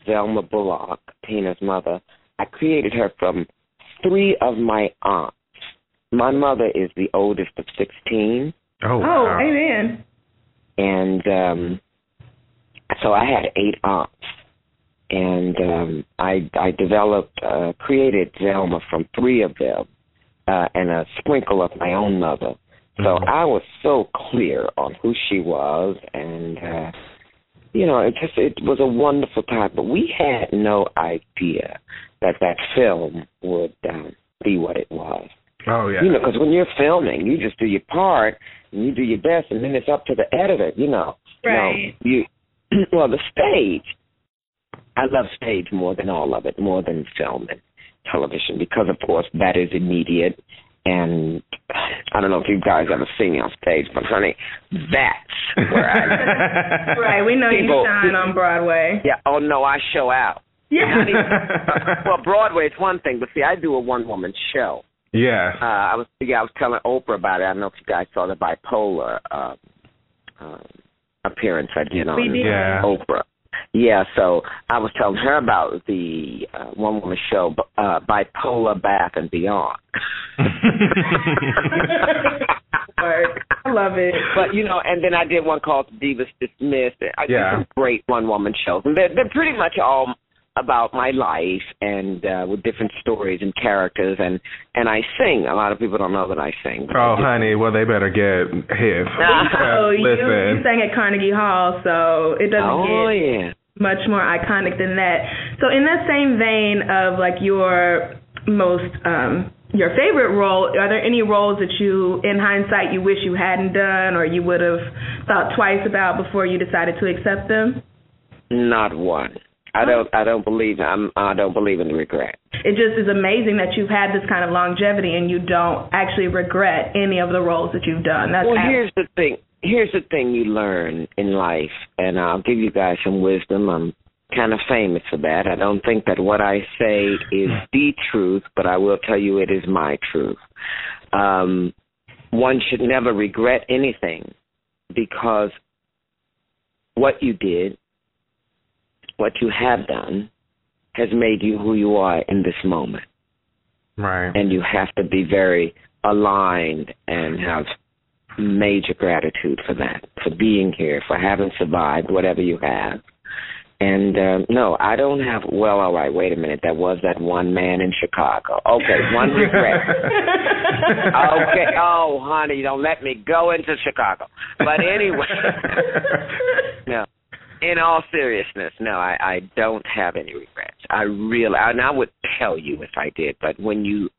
[SPEAKER 5] Zelma Bullock, Tina's mother. I created her from three of my aunts. My mother is the oldest of sixteen,
[SPEAKER 7] Oh,
[SPEAKER 6] oh,
[SPEAKER 7] wow.
[SPEAKER 6] amen.
[SPEAKER 5] and um so I had eight aunts. And um I I developed uh created Zelma from three of them uh and a sprinkle of my own mother. So
[SPEAKER 7] Mhm.
[SPEAKER 5] I was so clear on who she was and uh you know, it just it was a wonderful time, but we had no idea that that film would um, be what it was.
[SPEAKER 7] Oh, yeah.
[SPEAKER 5] You know, because when you're filming, you just do your part and you do your best, and then it's up to the editor. You know,
[SPEAKER 6] Right.
[SPEAKER 5] Now, you (clears throat) well, the stage. I love stage more than all of it, more than film and television, because of course that is immediate, and I don't know if you guys ever seen me on stage, but honey, that's where I. (laughs)
[SPEAKER 6] right, we know
[SPEAKER 5] People-
[SPEAKER 6] you shine on Broadway.
[SPEAKER 5] yeah. Oh no, I show out.
[SPEAKER 6] Yeah.
[SPEAKER 5] Honey, well, Broadway is one thing, but see, I do a one woman show.
[SPEAKER 7] yeah.
[SPEAKER 5] Uh, I was yeah, I was telling Oprah about it. I don't know if you guys saw the bipolar uh, uh, appearance I did on
[SPEAKER 6] We did.
[SPEAKER 7] Yeah.
[SPEAKER 5] Oprah. Yeah, so I was telling her about the uh, one woman show, uh, Bipolar Bath and Beyond. (laughs)
[SPEAKER 6] I love it.
[SPEAKER 5] But you know, and then I did one called Divas Dismissed. I did
[SPEAKER 7] Yeah.
[SPEAKER 5] some great one woman shows, and they're they're pretty much all about my life and uh with different stories and characters and and I sing. A lot of people don't know that I sing. but I
[SPEAKER 7] Oh, honey, well, they better get hip. (laughs)
[SPEAKER 6] Oh, you, you sang at Carnegie Hall, so it doesn't
[SPEAKER 5] Oh
[SPEAKER 6] get
[SPEAKER 5] yeah.
[SPEAKER 6] Much more iconic than that. So in that same vein of like your most um your favorite role, are there any roles that you in hindsight you wish you hadn't done or you would have thought twice about before you decided to accept them?
[SPEAKER 5] Not one. I don't. I don't believe. I'm. I don't believe in regret.
[SPEAKER 6] It just is amazing that you've had this kind of longevity and you don't actually regret any of the roles that you've done. That's
[SPEAKER 5] Well,
[SPEAKER 6] ab-
[SPEAKER 5] here's the thing. Here's the thing you learn in life, and I'll give you guys some wisdom. I'm kind of famous for that. I don't think that what I say is the truth, but I will tell you it is my truth. Um, one should never regret anything because what you did, what you have done, has made you who you are in this moment
[SPEAKER 7] Right.
[SPEAKER 5] and you have to be very aligned and have major gratitude for that, for being here, for having survived whatever you have. And uh, no, I don't have. Well, all right. Wait a minute. That was that one man in Chicago. Okay, one regret. (laughs) okay. Oh, honey, don't let me go into Chicago. But anyway, (laughs) no. In all seriousness, no, I, I don't have any regrets. I really, and I would tell you if I did. But when you,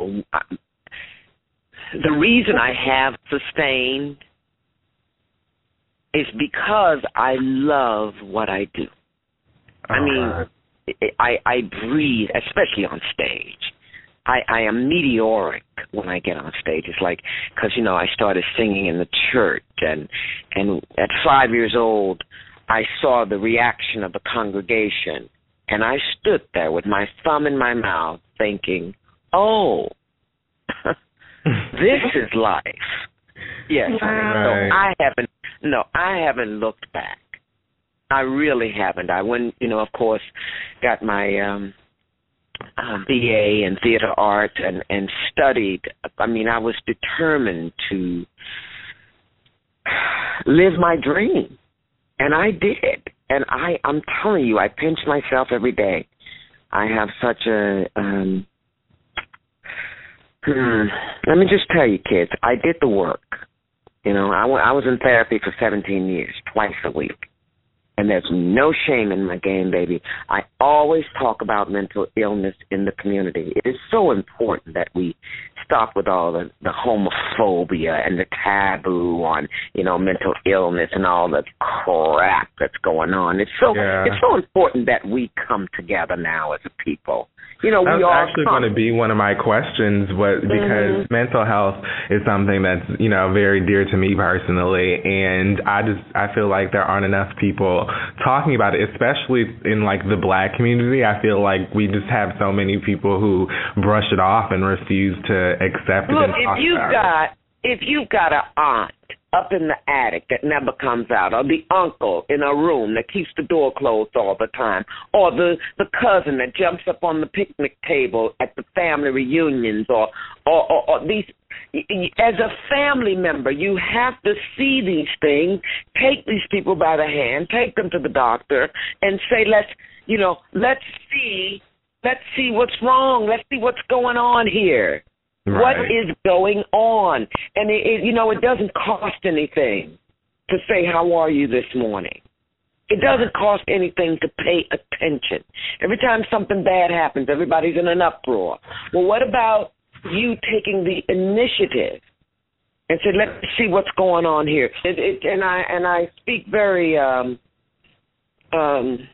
[SPEAKER 5] the reason I have sustained is because I love what I do. I oh, mean, I I breathe, especially on stage. I I am meteoric when I get on stage. It's like because you know I started singing in the church, and and at five years old, I saw the reaction of the congregation, and I stood there with my thumb in my mouth, thinking, "Oh, (laughs) (laughs) this is life." Yes, honey.
[SPEAKER 7] Right.
[SPEAKER 5] so I haven't. No, I haven't looked back. I really haven't. I went, you know, of course, got my um uh, BA in theater art and and studied. I mean, I was determined to live my dream, and I did. And I, I'm telling you, I pinch myself every day. I have such a. um hmm, Let me just tell you, kids, I did the work. You know, I I was in therapy for 17 years, twice a week. And there's no shame in my game, baby. I always talk about mental illness in the community. It is so important that we stop with all the, the homophobia and the taboo on, you know, mental illness and all the crap that's going on. It's so
[SPEAKER 7] Yeah.
[SPEAKER 5] it's so important that we come together now as a people. You know, we all
[SPEAKER 7] actually
[SPEAKER 5] come.
[SPEAKER 7] going to be one of my questions, but mm-hmm. because mental health is something that's you know very dear to me personally, and I just I feel like there aren't enough people talking about it, especially in like the black community. I feel like we just have so many people who brush it off and refuse to accept it.
[SPEAKER 5] Look, if you've
[SPEAKER 7] about it.
[SPEAKER 5] got if you've got an aunt up in the attic that never comes out, or the uncle in a room that keeps the door closed all the time, or the the cousin that jumps up on the picnic table at the family reunions, or or, or, or these. As a family member, you have to see these things, take these people by the hand, take them to the doctor, and say, "Let's, you know, let's see, let's see what's wrong. Let's see what's going on here." What
[SPEAKER 7] Right.
[SPEAKER 5] is going on? And it, it, you know, it doesn't cost anything to say how are you this morning. It doesn't cost anything to pay attention. Every time something bad happens, everybody's in an uproar. Well, what about you taking the initiative and say, "Let's see what's going on here"? It, it, and I and I speak very um, um,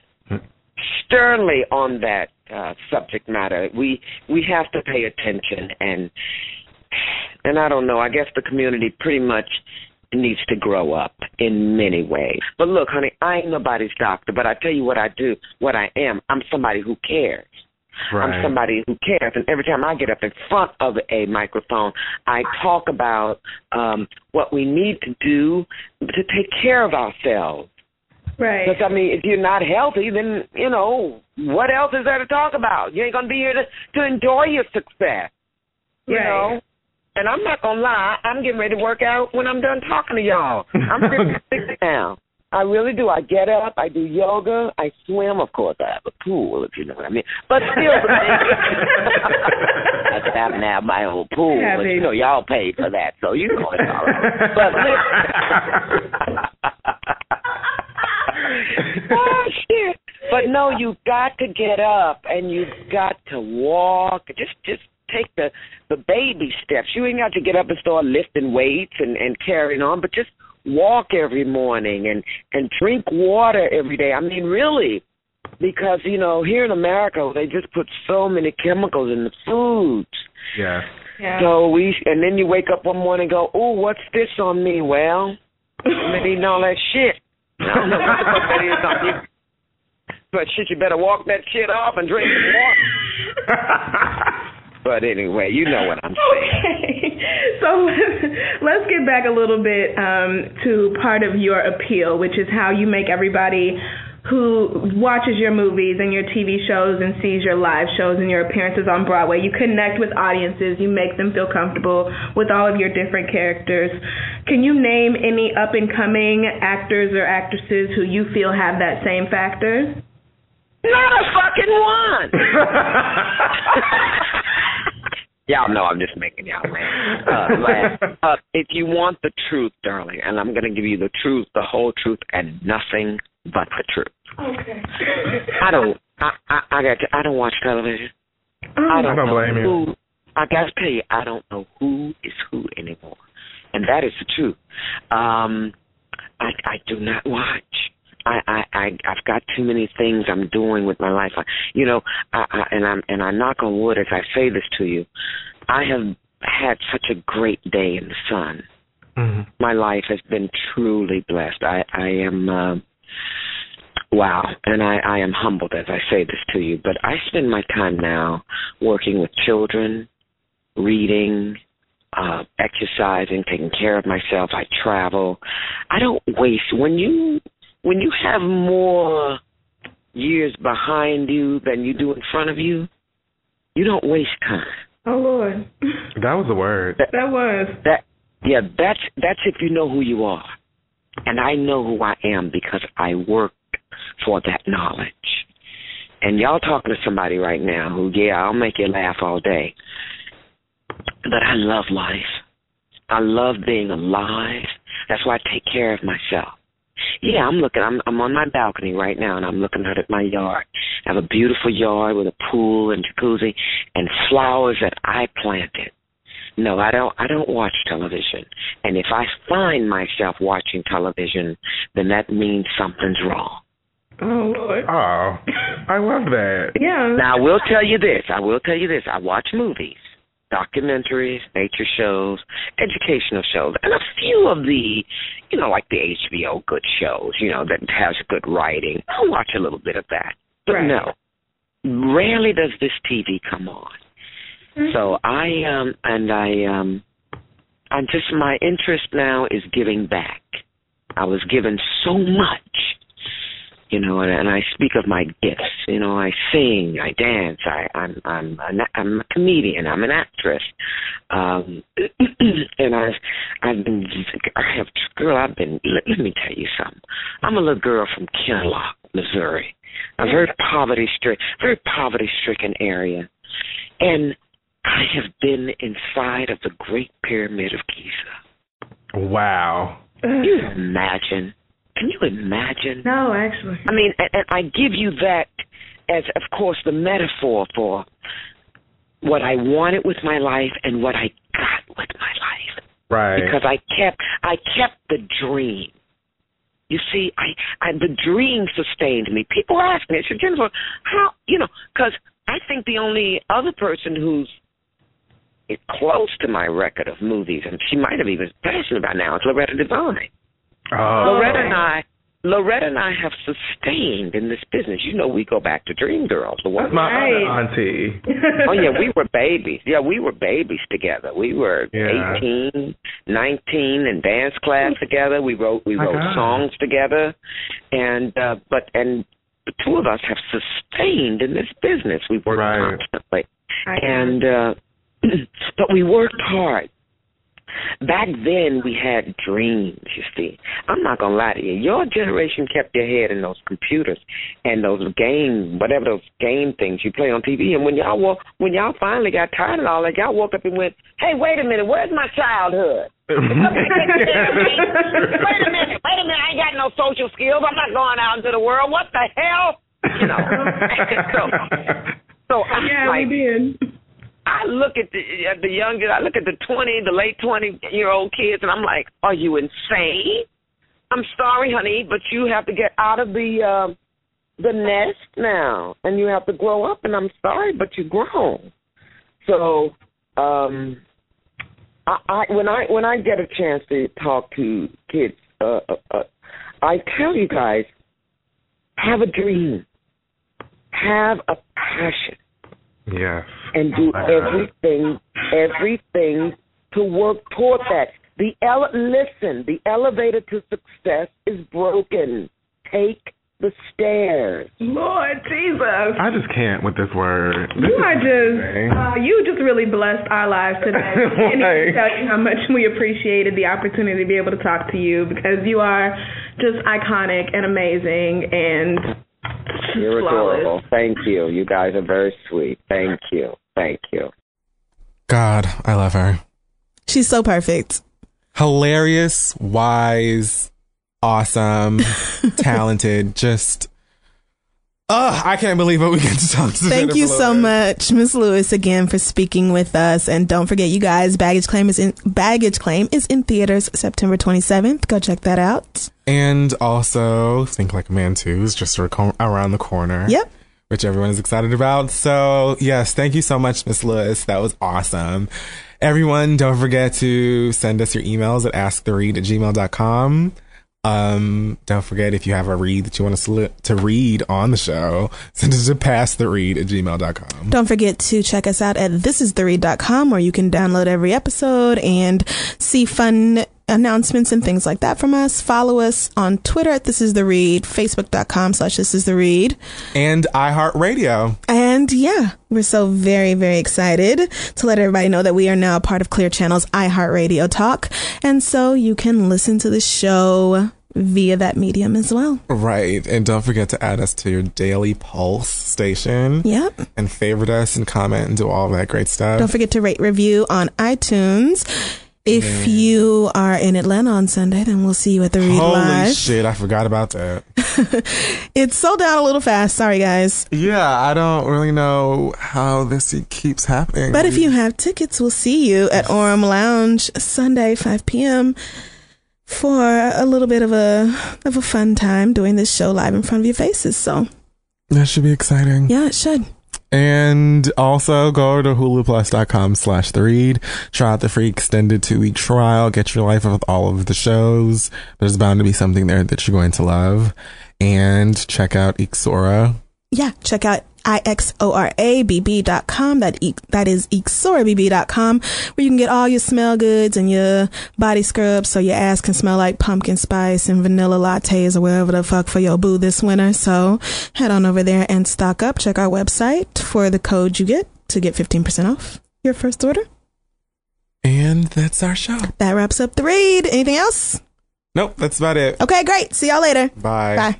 [SPEAKER 5] sternly on that uh, subject matter. We we have to pay attention and and I don't know. I guess the community pretty much needs to grow up in many ways. But look, honey, I ain't nobody's doctor, but I tell you what I do, what I am. I'm somebody who cares.
[SPEAKER 7] Right.
[SPEAKER 5] I'm somebody who cares, and every time I get up in front of a microphone, I talk about um, what we need to do to take care of ourselves.
[SPEAKER 6] Right.
[SPEAKER 5] Because I mean, if you're not healthy, then you know what else is there to talk about? You ain't gonna be here to to enjoy your success. You
[SPEAKER 6] Right.
[SPEAKER 5] know. And I'm not gonna lie, I'm getting ready to work out when I'm done talking to y'all. I'm 56 (laughs) now. I really do. I get up, I do yoga, I swim. Of course, I have a pool, if you know what I mean. But still, (laughs) I happen to have my own pool. But you know, y'all paid for that, so you know it's all right. But listen. (laughs) (laughs) oh shit! But no, you got to get up and you got to walk. Just, just take the the baby steps. You ain't got to get up and start lifting weights and and carrying on, but just walk every morning and and drink water every day. I mean, really, because you know here in America they just put so many chemicals in the foods.
[SPEAKER 7] yeah.
[SPEAKER 6] Yeah.
[SPEAKER 5] So we and then you wake up one morning and go, "Oh, what's this on me?" Well, I've been eating all that shit. I don't know what that is on you. But shit, you better walk that shit off and drink some water. (laughs) But anyway, you know what I'm saying.
[SPEAKER 6] Okay. So (laughs) let's get back a little bit um, to part of your appeal, which is how you make everybody who watches your movies and your TV shows and sees your live shows and your appearances on Broadway. You connect with audiences, you make them feel comfortable with all of your different characters. Can you name any up and coming actors or actresses who you feel have that same factor?
[SPEAKER 5] Not a fucking one. (laughs) y'all know I'm just making y'all laugh. Uh, laugh. Uh, if you want the truth, darling, and I'm going to give you the truth, the whole truth, and nothing but the truth.
[SPEAKER 6] Okay.
[SPEAKER 5] I don't. I I, I got. I don't watch television. I don't,
[SPEAKER 7] don't
[SPEAKER 5] know
[SPEAKER 7] blame you.
[SPEAKER 5] I got to tell you, I don't know who is who anymore, and that is the truth. Um, I I do not watch. I, I, I I've got too many things I'm doing with my life. I, you know, I, I and I'm and I knock on wood as I say this to you. I have had such a great day in the sun.
[SPEAKER 7] Mhm.
[SPEAKER 5] My life has been truly blessed. I I am uh, wow, and I I am humbled as I say this to you. But I spend my time now working with children, reading, uh, exercising, taking care of myself. I travel. I don't waste when you when you have more years behind you than you do in front of you. You don't waste time.
[SPEAKER 6] Oh Lord.
[SPEAKER 7] That was the word.
[SPEAKER 6] That that was.
[SPEAKER 5] That yeah, that's that's if you know who you are. And I know who I am because I worked for that knowledge. And y'all talking to somebody right now who, yeah, I'll make you laugh all day. But I love life. I love being alive. That's why I take care of myself. Yeah, I'm looking. I'm I'm on my balcony right now, and I'm looking out at my yard. I have a beautiful yard with a pool and jacuzzi and flowers that I planted. No, I don't. I don't watch television. And if I find myself watching television, then that means something's wrong.
[SPEAKER 6] Oh Lord.
[SPEAKER 7] Oh, I love that.
[SPEAKER 6] Yeah.
[SPEAKER 5] Now I will tell you this. I will tell you this. I watch movies, documentaries, nature shows, educational shows, and a few of the, you know, like the HBO good shows, you know, that has good writing. I'll watch a little bit of that. But
[SPEAKER 6] Right.
[SPEAKER 5] no, rarely does this TV come on. So I um and I um I'm just my interest now is giving back. I was given so much, you know, and, and I speak of my gifts. You know, I sing, I dance, I I'm I'm a, I'm a comedian, I'm an actress, um, (clears throat) and I I've been I have girl I've been let, let me tell you something. I'm a little girl from Kinloch, Missouri, a very poverty stricken, very poverty stricken area, and I have been inside of the Great Pyramid of Giza.
[SPEAKER 7] Wow.
[SPEAKER 5] Can you imagine? Can you imagine?
[SPEAKER 6] No, actually.
[SPEAKER 5] I mean, and, and I give you that as, of course, the metaphor for what I wanted with my life and what I got with my life.
[SPEAKER 7] Right.
[SPEAKER 5] Because I kept, I kept the dream. You see, I, I the dream sustained me. People ask me, I said, Jenifer, how, you know, because I think the only other person who's close to my record of movies, and she might have even passed me by now. is Loretta Devine.
[SPEAKER 7] Oh.
[SPEAKER 5] Loretta and I, Loretta and I have sustained in this business. You know, we go back to Dreamgirls. The one
[SPEAKER 7] That's my
[SPEAKER 6] Right.
[SPEAKER 7] other auntie.
[SPEAKER 5] oh yeah, we were babies. Yeah, we were babies together. We were
[SPEAKER 7] Yeah.
[SPEAKER 5] eighteen, nineteen, in dance class together. We wrote we wrote
[SPEAKER 7] God.
[SPEAKER 5] songs together, and uh but and the two of us have sustained in this business. We worked
[SPEAKER 7] Right.
[SPEAKER 5] constantly,
[SPEAKER 6] I-
[SPEAKER 5] and uh (clears throat) but we worked hard. Back then, we had dreams. You see, I'm not gonna lie to you. Your generation kept your head in those computers and those game, whatever those game things you play on TV. And when y'all woke, when y'all finally got tired of all that, y'all woke up and went, "Hey, wait a minute, where's my childhood? (laughs) wait a minute, wait a minute. I ain't got no social skills. I'm not going out into the world. What the hell? You know." (laughs) so, so I'm
[SPEAKER 6] yeah,
[SPEAKER 5] like,
[SPEAKER 6] we did.
[SPEAKER 5] I look at the at the young, I look at the twenty, the late twenty year old kids, and I'm like, are you insane? I'm sorry, honey, but you have to get out of the uh, the nest now, and you have to grow up. And I'm sorry, but you're grown. So, um, I, I when I when I get a chance to talk to kids, uh, uh, uh, I tell you guys, have a dream, have a passion
[SPEAKER 7] yes.
[SPEAKER 5] and do
[SPEAKER 7] I got
[SPEAKER 5] everything, everything to work toward that. The ele- listen, the elevator to success is broken. Take the stairs.
[SPEAKER 6] Lord Jesus.
[SPEAKER 7] I just can't with this word. This
[SPEAKER 6] You are just, uh, you just really blessed our lives (laughs) today. I can't
[SPEAKER 7] Like-
[SPEAKER 6] tell you how much we appreciated the opportunity to be able to talk to you because you are just iconic and amazing and
[SPEAKER 5] You're
[SPEAKER 6] flawless.
[SPEAKER 5] adorable. Thank you. You guys are very sweet. Thank you. Thank you.
[SPEAKER 3] God, I love her.
[SPEAKER 4] She's so perfect.
[SPEAKER 3] Hilarious, wise, awesome, (laughs) talented, just. Ugh, I can't believe what we get to talk to
[SPEAKER 4] Thank
[SPEAKER 3] Jennifer
[SPEAKER 4] you so
[SPEAKER 3] Lopez.
[SPEAKER 4] much, Miss Lewis, again for speaking with us. And don't forget, you guys, Baggage Claim is in Baggage Claim is in theaters September 27th. Go check that out.
[SPEAKER 3] And also, Think Like a Man 2 is just around the corner.
[SPEAKER 4] Yep.
[SPEAKER 3] Which everyone is excited about. So, yes, thank you so much, Miss Lewis. That was awesome. Everyone, don't forget to send us your emails at asktheread at gmail.com. Um, don't forget if you have a read that you want us to, to read on the show, (laughs) send it to passtheread at gmail.com.
[SPEAKER 4] Don't forget to check us out at thisistheread.com where you can download every episode and see fun announcements and things like that from us. Follow us on Twitter at This Is The Read, Facebook.com slash This Is The Read.
[SPEAKER 3] And iHeartRadio.
[SPEAKER 4] And yeah, we're so very, very excited to let everybody know that we are now a part of Clear Channel's iHeartRadio Talk. And so you can listen to the show via that medium as well.
[SPEAKER 3] Right. And don't forget to add us to your daily pulse station.
[SPEAKER 4] Yep.
[SPEAKER 3] And favorite us and comment and do all that great stuff.
[SPEAKER 4] Don't forget to rate review on iTunes. If you are in Atlanta on Sunday, then we'll see you at the Read
[SPEAKER 3] Holy
[SPEAKER 4] Live.
[SPEAKER 3] shit, I forgot about that. (laughs)
[SPEAKER 4] It's sold out a little fast. Sorry, guys.
[SPEAKER 3] Yeah, I don't really know how this keeps happening.
[SPEAKER 4] But if you have tickets, we'll see you at (laughs) Orem Lounge Sunday, 5 p.m. for a little bit of a of a fun time doing this show live in front of your faces. So
[SPEAKER 3] that should be exciting.
[SPEAKER 4] yeah, it should.
[SPEAKER 3] And also go to huluplus.com slash the read. Try out the free extended two week trial. Get your life with all of the shows. There's bound to be something there that you're going to love. And check out Ixora.
[SPEAKER 4] Yeah, check out ixorabb.com. That e- that is ixorabb.com, where you can get all your smell goods and your body scrubs, so your ass can smell like pumpkin spice and vanilla lattes or whatever the fuck for your boo this winter. So head on over there and stock up. Check our website for the code you get to get fifteen percent off your first order.
[SPEAKER 3] And that's our show.
[SPEAKER 4] That wraps up the read. Anything else?
[SPEAKER 3] Nope, that's about it.
[SPEAKER 4] Okay, great. See y'all later.
[SPEAKER 3] Bye.
[SPEAKER 4] Bye.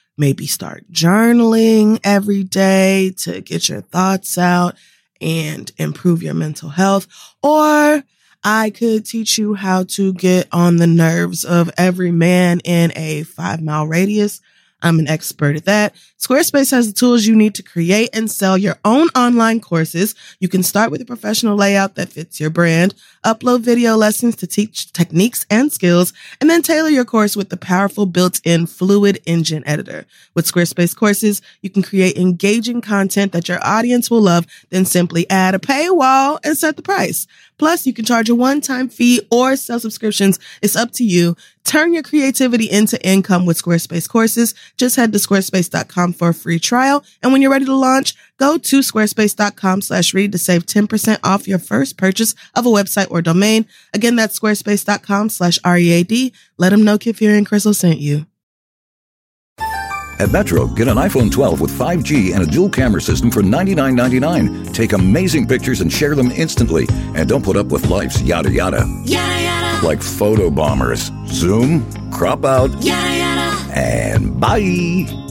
[SPEAKER 8] maybe start journaling every day to get your thoughts out and improve your mental health. Or I could teach you how to get on the nerves of every man in a five mile radius. I'm an expert at that. Squarespace has the tools you need to create and sell your own online courses. You can start with a professional layout that fits your brand, upload video lessons to teach techniques and skills, and then tailor your course with the powerful built-in Fluid Engine editor. With Squarespace courses, you can create engaging content that your audience will love, then simply add a paywall and set the price. Plus, you can charge a one-time fee or sell subscriptions. It's up to you. Turn your creativity into income with Squarespace courses. Just head to squarespace.com for a free trial. And when you're ready to launch, go to squarespace.com slash read to save 10% off your first purchase of a website or domain. Again, that's squarespace.com slash READ. Let them know Kid Fury and Crissle sent you.
[SPEAKER 9] At Metro, get an iPhone 12 with 5G and a dual camera system for $99.99. Take amazing pictures and share them instantly. And don't put up with life's yada yada.
[SPEAKER 10] Yada yada.
[SPEAKER 9] Like photo bombers. Zoom, crop out,
[SPEAKER 10] Yada yada.
[SPEAKER 9] and bye.